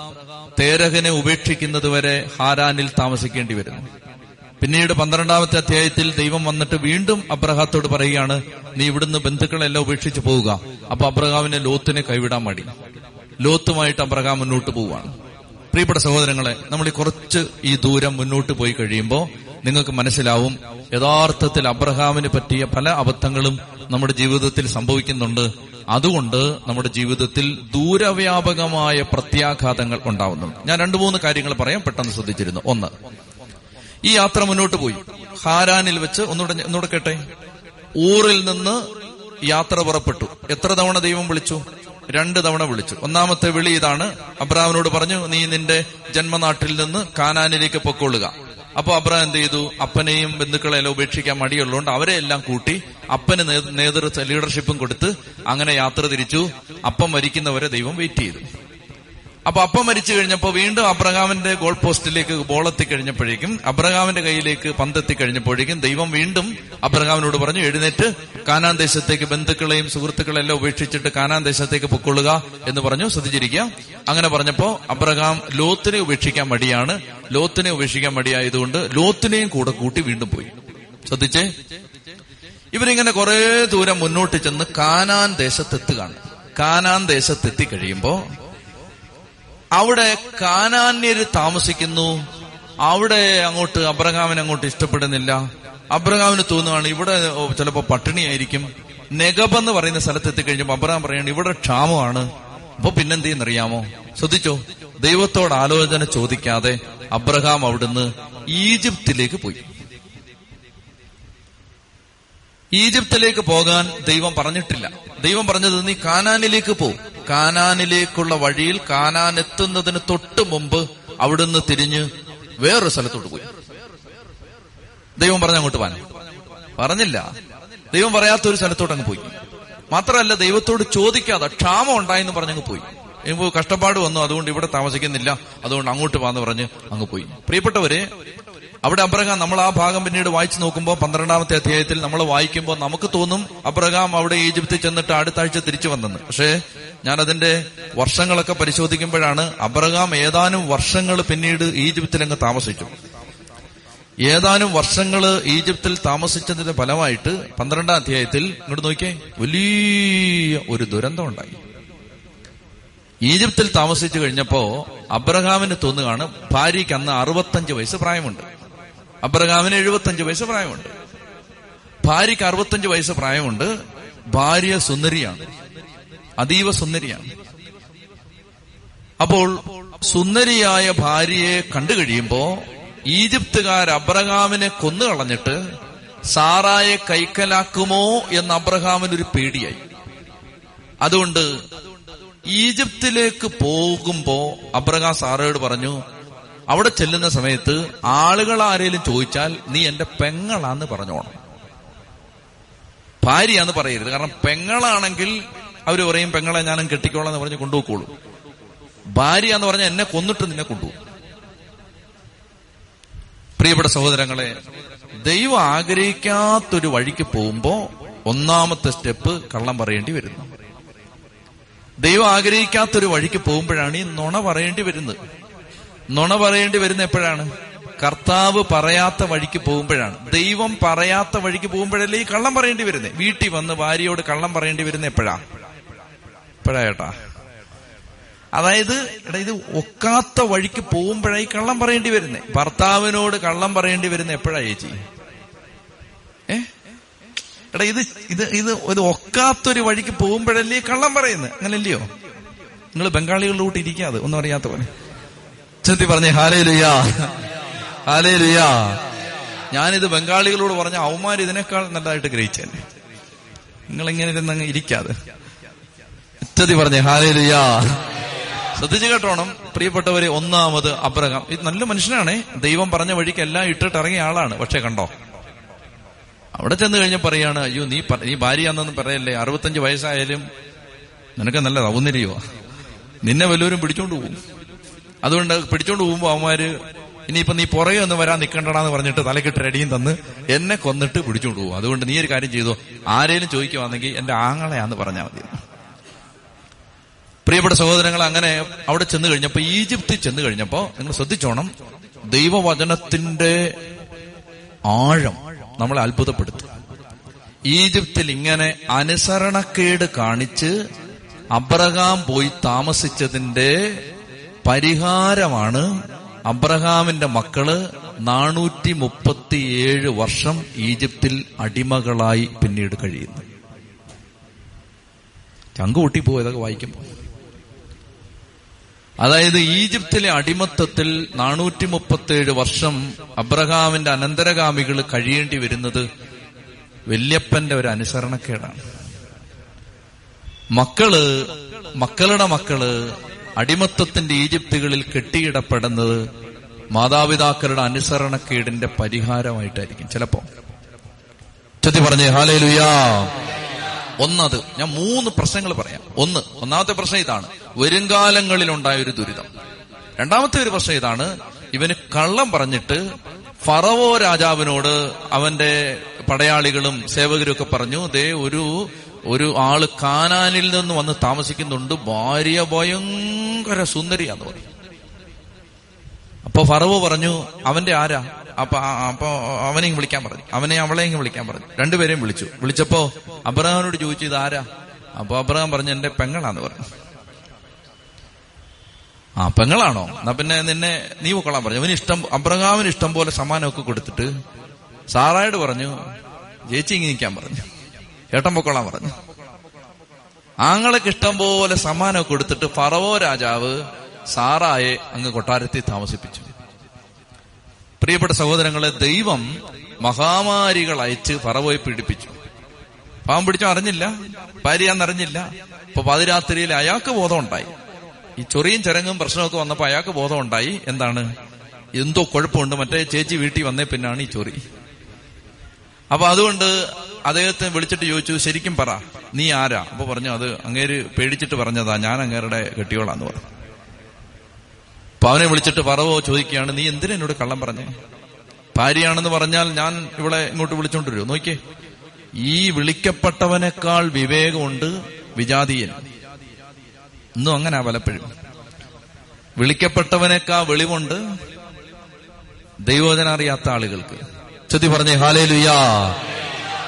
തേരഹനെ ഉപേക്ഷിക്കുന്നത് വരെ ഹാരാനിൽ താമസിക്കേണ്ടി വരുന്നു. പിന്നീട് പന്ത്രണ്ടാമത്തെ അധ്യായത്തിൽ ദൈവം വന്നിട്ട് വീണ്ടും അബ്രഹാത്തോട് പറയുകയാണ് നീ ഇവിടുന്ന് ബന്ധുക്കളെല്ലാം ഉപേക്ഷിച്ച് പോവുക. അപ്പൊ അബ്രഹാമിനെ ലോത്തിനെ കൈവിടാൻ മടി. ലോത്തുമായിട്ട് അബ്രഹാം മുന്നോട്ട് പോവുകയാണ്. പ്രിയപ്പെട്ട സഹോദരങ്ങളെ നമ്മൾ ഈ കുറച്ച് ഈ ദൂരം മുന്നോട്ട് പോയി കഴിയുമ്പോൾ നിങ്ങൾക്ക് മനസ്സിലാവും യഥാർത്ഥത്തിൽ അബ്രഹാമിന് പറ്റിയ പല അബദ്ധങ്ങളും നമ്മുടെ ജീവിതത്തിൽ സംഭവിക്കുന്നുണ്ട്. അതുകൊണ്ട് നമ്മുടെ ജീവിതത്തിൽ ദൂരവ്യാപകമായ പ്രത്യാഘാതങ്ങൾ ഉണ്ടാവുന്നുണ്ട്. ഞാൻ രണ്ടു മൂന്ന് കാര്യങ്ങൾ പറയാം പെട്ടെന്ന് ശ്രദ്ധിച്ചിരുന്നു. ഒന്ന് ഈ യാത്ര മുന്നോട്ട് പോയി. ഹാരാനിൽ വെച്ച് ഒന്നുകൂടെ ഒന്നുകൂടെ കേട്ടെ? ഊറിൽ നിന്ന് യാത്ര പുറപ്പെട്ടു. എത്ര തവണ ദൈവം വിളിച്ചു? രണ്ട് തവണ വിളിച്ചു. ഒന്നാമത്തെ വിളി ഇതാണ്. അബ്രാമിനോട് പറഞ്ഞു നീ നിന്റെ ജന്മനാട്ടിൽ നിന്ന് കാനാനിലേക്ക് പൊക്കൊള്ളുക അപ്പൊ അബ്രാം എന്ത് ചെയ്തു? അപ്പനെയും ബന്ധുക്കളെല്ലാം ഉപേക്ഷിക്കാൻ മടിയുള്ളതുകൊണ്ട് അവരെ എല്ലാം കൂട്ടി അപ്പന് നേതൃത്വ ലീഡർഷിപ്പും കൊടുത്ത് അങ്ങനെ യാത്ര തിരിച്ചു. അപ്പം മരിക്കുന്നവരെ ദൈവം വെയിറ്റ് ചെയ്തു. അപ്പൊ അപ്പം മരിച്ചു കഴിഞ്ഞപ്പോ വീണ്ടും അബ്രഹാമിന്റെ ഗോൾ പോസ്റ്റിലേക്ക് ബോളെത്തി കഴിഞ്ഞപ്പോഴേക്കും അബ്രഹാമിന്റെ കയ്യിലേക്ക് പന്തെത്തി കഴിഞ്ഞപ്പോഴേക്കും ദൈവം വീണ്ടും അബ്രഹാമിനോട് പറഞ്ഞു എഴുന്നേറ്റ്. കാനാൻ ദേശത്തേക്ക് ബന്ധുക്കളെയും സുഹൃത്തുക്കളെല്ലാം ഉപേക്ഷിച്ചിട്ട് കാനാൻ ദേശത്തേക്ക് പൊക്കൊള്ളുക എന്ന് പറഞ്ഞു ശ്രദ്ധിച്ചിരിക്കുക. അങ്ങനെ പറഞ്ഞപ്പോ അബ്രഹാം ലോത്തിനെ ഉപേക്ഷിക്കാൻ മടിയാണ്. ലോത്തിനെ ഉപേക്ഷിക്കാൻ മടിയായതുകൊണ്ട് ലോത്തിനെയും കൂടെ കൂട്ടി വീണ്ടും പോയി. ശ്രദ്ധിച്ചേ? ഇവരിങ്ങനെ കുറെ ദൂരം മുന്നോട്ട് ചെന്ന് കാനാൻ ദേശത്തെത്തുകയാണ്. കാനാൻ ദേശത്തെത്തി കഴിയുമ്പോ അവിടെ കാനാന്യര് താമസിക്കുന്നു. അവിടെ അങ്ങോട്ട് അബ്രഹാമിന് അങ്ങോട്ട് ഇഷ്ടപ്പെടുന്നില്ല. അബ്രഹാമിന് തോന്നുകയാണ് ഇവിടെ ചിലപ്പോ പട്ടിണിയായിരിക്കും. നെഗബ് എന്ന് പറയുന്ന സ്ഥലത്ത് എത്തിക്കഴിഞ്ഞപ്പോ അബ്രഹാം പറയാണ് ഇവിടെ ക്ഷാമമാണ്. അപ്പൊ പിന്നെന്തെന്നറിയാമോ ശ്രദ്ധിച്ചോ? ദൈവത്തോട് ആലോചന ചോദിക്കാതെ അബ്രഹാം അവിടുന്ന് ഈജിപ്തിലേക്ക് പോയി. ഈജിപ്തിലേക്ക് പോകാൻ ദൈവം പറഞ്ഞിട്ടില്ല. ദൈവം പറഞ്ഞത് നീ കാനാനിലേക്ക് പോ. കാനാനിലേക്കുള്ള വഴിയിൽ കാനാൻ എത്തുന്നതിന് തൊട്ട് മുമ്പ് അവിടുന്ന് തിരിഞ്ഞ് വേറൊരു സ്ഥലത്തോട്ട് പോയി. ദൈവം പറഞ്ഞ അങ്ങോട്ട് പോകാൻ പറഞ്ഞില്ല. ദൈവം പറയാത്ത ഒരു സ്ഥലത്തോട്ട് അങ്ങ് പോയി. മാത്രമല്ല ദൈവത്തോട് ചോദിക്കാതെ ക്ഷാമം ഉണ്ടായെന്ന് പറഞ്ഞങ്ങ് പോയി. ഇപ്പൊ കഷ്ടപ്പാട് വന്നു അതുകൊണ്ട് ഇവിടെ താമസിക്കുന്നില്ല അതുകൊണ്ട് അങ്ങോട്ട് പോകാന്ന് പറഞ്ഞ് അങ്ങ് പോയി. പ്രിയപ്പെട്ടവരെ അവിടെ അബ്രഹാം നമ്മൾ ആ ഭാഗം പിന്നീട് വായിച്ചു നോക്കുമ്പോൾ പന്ത്രണ്ടാമത്തെ അധ്യായത്തിൽ നമ്മൾ വായിക്കുമ്പോൾ നമുക്ക് തോന്നും അബ്രഹാം അവിടെ ഈജിപ്തിൽ ചെന്നിട്ട് അടുത്ത ആഴ്ച തിരിച്ചു വന്നെന്ന്. പക്ഷേ ഞാൻ അതിന്റെ വർഷങ്ങളൊക്കെ പരിശോധിക്കുമ്പോഴാണ് അബ്രഹാം ഏതാനും വർഷങ്ങൾ പിന്നീട് ഈജിപ്തിൽ അങ്ങ് താമസിച്ചു. ഏതാനും വർഷങ്ങൾ ഈജിപ്തിൽ താമസിച്ചതിന്റെ ഫലമായിട്ട് പന്ത്രണ്ടാം അധ്യായത്തിൽ ഇങ്ങോട്ട് നോക്കിയേ വലിയ ഒരു ദുരന്തം ഉണ്ടായി. ഈജിപ്തിൽ താമസിച്ചു കഴിഞ്ഞപ്പോ അബ്രഹാമിന് തോന്നുകയാണ് ഭാര്യയ്ക്ക് അന്ന് അറുപത്തഞ്ച് വയസ്സ് പ്രായമുണ്ട്. അബ്രഹാമിന് എഴുപത്തഞ്ച് വയസ്സ് പ്രായമുണ്ട്. ഭാര്യയ്ക്ക് അറുപത്തഞ്ച് വയസ്സ് പ്രായമുണ്ട്. ഭാര്യ സുന്ദരിയാണ്. അതീവ സുന്ദരിയാണ്. അപ്പോൾ സുന്ദരിയായ ഭാര്യയെ കണ്ടു കഴിയുമ്പോ ഈജിപ്തുകാർ അബ്രഹാമിനെ കൊന്നു കളഞ്ഞിട്ട് സാറായെ കൈക്കലാക്കുമോ എന്ന് അബ്രഹാമിന് ഒരു പേടിയായി. അതുകൊണ്ട് ഈജിപ്തിലേക്ക് പോകുമ്പോ അബ്രഹാം സാറയോട് പറഞ്ഞു അവിടെ ചെല്ലുന്ന സമയത്ത് ആളുകൾ ആരെങ്കിലും ചോദിച്ചാൽ നീ എന്റെ പെങ്ങളാന്ന് പറഞ്ഞോണം. ഭാര്യയാന്ന് പറയരുത്. കാരണം പെങ്ങളാണെങ്കിൽ അവർ പറയും പെങ്ങളെ ഞാനും കെട്ടിക്കോളാം എന്ന് പറഞ്ഞ് കൊണ്ടുപോയിക്കോളൂ. ഭാര്യ എന്ന് പറഞ്ഞാൽ എന്നെ കൊന്നിട്ട് നിന്നെ കൊണ്ടുപോകും. പ്രിയപ്പെട്ട സഹോദരങ്ങളെ ദൈവം ആഗ്രഹിക്കാത്തൊരു വഴിക്ക് പോകുമ്പോ ഒന്നാമത്തെ സ്റ്റെപ്പ് കള്ളം പറയേണ്ടി വരുന്നു. ദൈവം ആഗ്രഹിക്കാത്തൊരു വഴിക്ക് പോകുമ്പോഴാണ് ഈ നുണ പറയേണ്ടി വരുന്നത്. നുണ പറയേണ്ടി വരുന്ന എപ്പോഴാണ്? കർത്താവ് പറയാത്ത വഴിക്ക് പോകുമ്പോഴാണ്. ദൈവം പറയാത്ത വഴിക്ക് പോകുമ്പോഴല്ലേ ഈ കള്ളം പറയേണ്ടി വരുന്നത് വീട്ടിൽ വന്ന് ഭാര്യയോട് കള്ളം പറയേണ്ടി വരുന്ന എപ്പോഴാ? എപ്പോഴാ അതായത് എടാ ഇത് ഒക്കാത്ത വഴിക്ക് പോകുമ്പോഴായി കള്ളം പറയേണ്ടി വരുന്നേ? ഭർത്താവിനോട് കള്ളം പറയേണ്ടി വരുന്ന എപ്പോഴാ ചേച്ചി? ഏ? എടാ ഇത് ഇത് ഇത് ഒരു ഒക്കാത്തൊരു വഴിക്ക് പോകുമ്പോഴല്ലേ കള്ളം പറയുന്നത് അങ്ങനല്ലയോ? നിങ്ങൾ ബംഗാളികളുടെ കൂട്ടി ഇരിക്കാതെ ഒന്നും അറിയാത്ത പോലെ ചെത്തി പറഞ്ഞേ ഹാലേ ലുയാ ഹാലേ ലുയാ ഞാനിത് ബംഗാളികളോട് പറഞ്ഞ അവന്മാർ ഇതിനേക്കാൾ നല്ലതായിട്ട് ഗ്രഹിച്ചേനെ. നിങ്ങൾ ഇങ്ങനെ ഇരുന്നങ്ങ് ഇരിക്കാതെ. ഉച്ചതി പറഞ്ഞേ ഹാലേ ലുയാ ശ്രദ്ധിച്ചു കേട്ടോണം പ്രിയപ്പെട്ടവരെ ഒന്നാമത് അബ്രഹാം. ഇത് നല്ല മനുഷ്യനാണേ. ദൈവം പറഞ്ഞ വഴിക്ക് എല്ലാം ഇട്ടിട്ട് ഇറങ്ങിയ ആളാണ്. പക്ഷെ കണ്ടോ? അവിടെ ചെന്ന് കഴിഞ്ഞ പറയാണ് അയ്യോ നീ നീ നീ ഭാര്യയാണെന്ന് പറയല്ലേ? അറുപത്തഞ്ച് വയസ്സായാലും നിനക്ക് നല്ല സൗന്ദര്യമോ നിന്നെ വല്ലവരും പിടിച്ചോണ്ട് പോകും. അതുകൊണ്ട് പിടിച്ചോണ്ട് പോകുമ്പോ അവന്മാര് ഇനിയിപ്പോ നീ പുറകെ ഒന്ന് വരാൻ നിൽക്കണ്ടടാന്ന് പറഞ്ഞിട്ട് തലക്കിട്ട് റെഡിയും തന്ന് എന്നെ കൊന്നിട്ട് പിടിച്ചോണ്ട് പോകും. അതുകൊണ്ട് നീ ഒരു കാര്യം ചെയ്തു ആരേലും ചോദിക്കുവാണെങ്കിൽ എന്റെ ആങ്ങളെയാന്ന് പറഞ്ഞാൽ മതി. പ്രിയപ്പെട്ട സഹോദരങ്ങൾ അങ്ങനെ അവിടെ ചെന്ന് കഴിഞ്ഞപ്പോ ഈജിപ്തിൽ ചെന്ന് കഴിഞ്ഞപ്പോ നിങ്ങൾ ശ്രദ്ധിച്ചോണം ദൈവവചനത്തിന്റെ ആഴം നമ്മളെ അത്ഭുതപ്പെടുത്തും. ഈജിപ്തിൽ ഇങ്ങനെ അനുസരണക്കേട് കാണിച്ച് അബ്രഹാം പോയി താമസിച്ചതിന്റെ പരിഹാരമാണ് അബ്രഹാമിന്റെ മക്കൾ നാനൂറ്റി മുപ്പത്തിയേഴ് വർഷം ഈജിപ്തിൽ അടിമകളായി പിന്നീട് കഴിയുന്നു. ചങ്കുകൂട്ടി പോയതൊക്കെ വായിക്കുമ്പോൾ അതായത് ഈജിപ്തിലെ അടിമത്തത്തിൽ നാനൂറ്റി മുപ്പത്തിയേഴ് വർഷം അബ്രഹാമിന്റെ അനന്തരഗാമികൾ കഴിയേണ്ടി വരുന്നത് വല്യപ്പന്റെ ഒരു അനുസരണക്കേടാണ്. മക്കൾ മക്കളുടെ മക്കൾ അടിമത്തത്തിന്റെ ഈജിപ്തുകളിൽ കെട്ടിയിടപ്പെടുന്നത് മാതാപിതാക്കളുടെ അനുസരണക്കേടിന്റെ പരിഹാരമായിട്ടായിരിക്കും. ചിലപ്പോ ചെത്തി പറഞ്ഞേ ഹാലേ ലുയാ ഒന്നത് ഞാൻ മൂന്ന് പ്രശ്നങ്ങൾ പറയാം. ഒന്ന് ഒന്നാമത്തെ പ്രശ്നം ഇതാണ്. വരുംകാലങ്ങളിൽ ഉണ്ടായ ഒരു ദുരിതം. രണ്ടാമത്തെ ഒരു പ്രശ്നം ഇതാണ് ഇവന് കള്ളം പറഞ്ഞിട്ട് ഫറവോ രാജാവിനോട് അവന്റെ പടയാളികളും സേവകരും ഒക്കെ പറഞ്ഞു ദേ ഒരു ഒരു ആൾ കാനാനിൽ നിന്ന് വന്ന് താമസിക്കുന്നുണ്ട്. ഭാര്യ ഭയങ്കര സുന്ദരിയാന്ന് പറഞ്ഞു അപ്പൊ ഫറവ് പറഞ്ഞു അവന്റെ ആരാ? അപ്പൊ അപ്പൊ അവനെയും വിളിക്കാൻ പറഞ്ഞു. അവനെ അവളെയും വിളിക്കാൻ പറഞ്ഞു. രണ്ടുപേരെയും വിളിച്ചു. വിളിച്ചപ്പോ അബ്രഹാമിനോട് ചോദിച്ചു ഇത് ആരാ? അപ്പൊ അബ്രഹാം പറഞ്ഞു എന്റെ പെങ്ങളാന്ന് പറഞ്ഞു. ആ പെങ്ങളാണോ? എന്നാ പിന്നെ നിന്നെ നീ പൊക്കോളാൻ പറഞ്ഞു. അവന് ഇഷ്ടം അബ്രഹാമിന് ഇഷ്ടം പോലെ സമ്മാനമൊക്കെ കൊടുത്തിട്ട് സാറായോട് പറഞ്ഞു നിൽക്കാൻ പറഞ്ഞു. ഏട്ടൻ പൊക്കോളാൻ പറഞ്ഞു. ആങ്ങളൊക്കെ ഇഷ്ടം പോലെ സമ്മാനം കൊടുത്തിട്ട് ഫറവോ രാജാവ് സാറായെ അങ്ങ് കൊട്ടാരത്തിൽ താമസിപ്പിച്ചു. പ്രിയപ്പെട്ട സഹോദരങ്ങളെ ദൈവം മഹാമാരികൾ അയച്ച് ഫറവോയെ പീഡിപ്പിച്ചു. പാവം പിടിച്ചോ അറിഞ്ഞില്ല? ഭാര്യയാന്നറിഞ്ഞില്ല ഇപ്പൊ പാതിരാത്രിയിൽ അയാൾക്ക് ബോധമുണ്ടായി. ഈ ചൊറിയും ചരങ്ങും പ്രശ്നമൊക്കെ വന്നപ്പോ അയാൾക്ക് ബോധമുണ്ടായി. എന്താണ്? എന്തോ കുഴപ്പമുണ്ട്. മറ്റേ ചേച്ചി വീട്ടിൽ വന്നേ പിന്നാണ് ഈ ചൊറി. അപ്പൊ അതുകൊണ്ട് അദ്ദേഹത്തെ വിളിച്ചിട്ട് ചോദിച്ചു ശരിക്കും പറ നീ ആരാ? അപ്പൊ പറഞ്ഞു അത് അങ്ങേര് പേടിച്ചിട്ട് പറഞ്ഞതാ ഞാൻ അങ്ങേരുടെ കെട്ടിയോളാന്ന് പറഞ്ഞു. അപ്പൊ അവനെ വിളിച്ചിട്ട് പറവോ ചോദിക്കുകയാണ് നീ എന്തിനാ എന്നോട് കള്ളം പറഞ്ഞു? ഭാര്യയാണെന്ന് പറഞ്ഞാൽ ഞാൻ ഇവിടെ ഇങ്ങോട്ട് വിളിച്ചോണ്ട് നോക്കിയേ ഈ വിളിക്കപ്പെട്ടവനേക്കാൾ വിവേകമുണ്ട് വിജാതീയൻ. ഇന്നും അങ്ങനെ പലപ്പോഴും. വിളിക്കപ്പെട്ടവനേക്കാൾ വെളിവുണ്ട് ദൈവോധന അറിയാത്ത ആളുകൾക്ക്. ചതി പറഞ്ഞേ ഹാലേ ലുയാ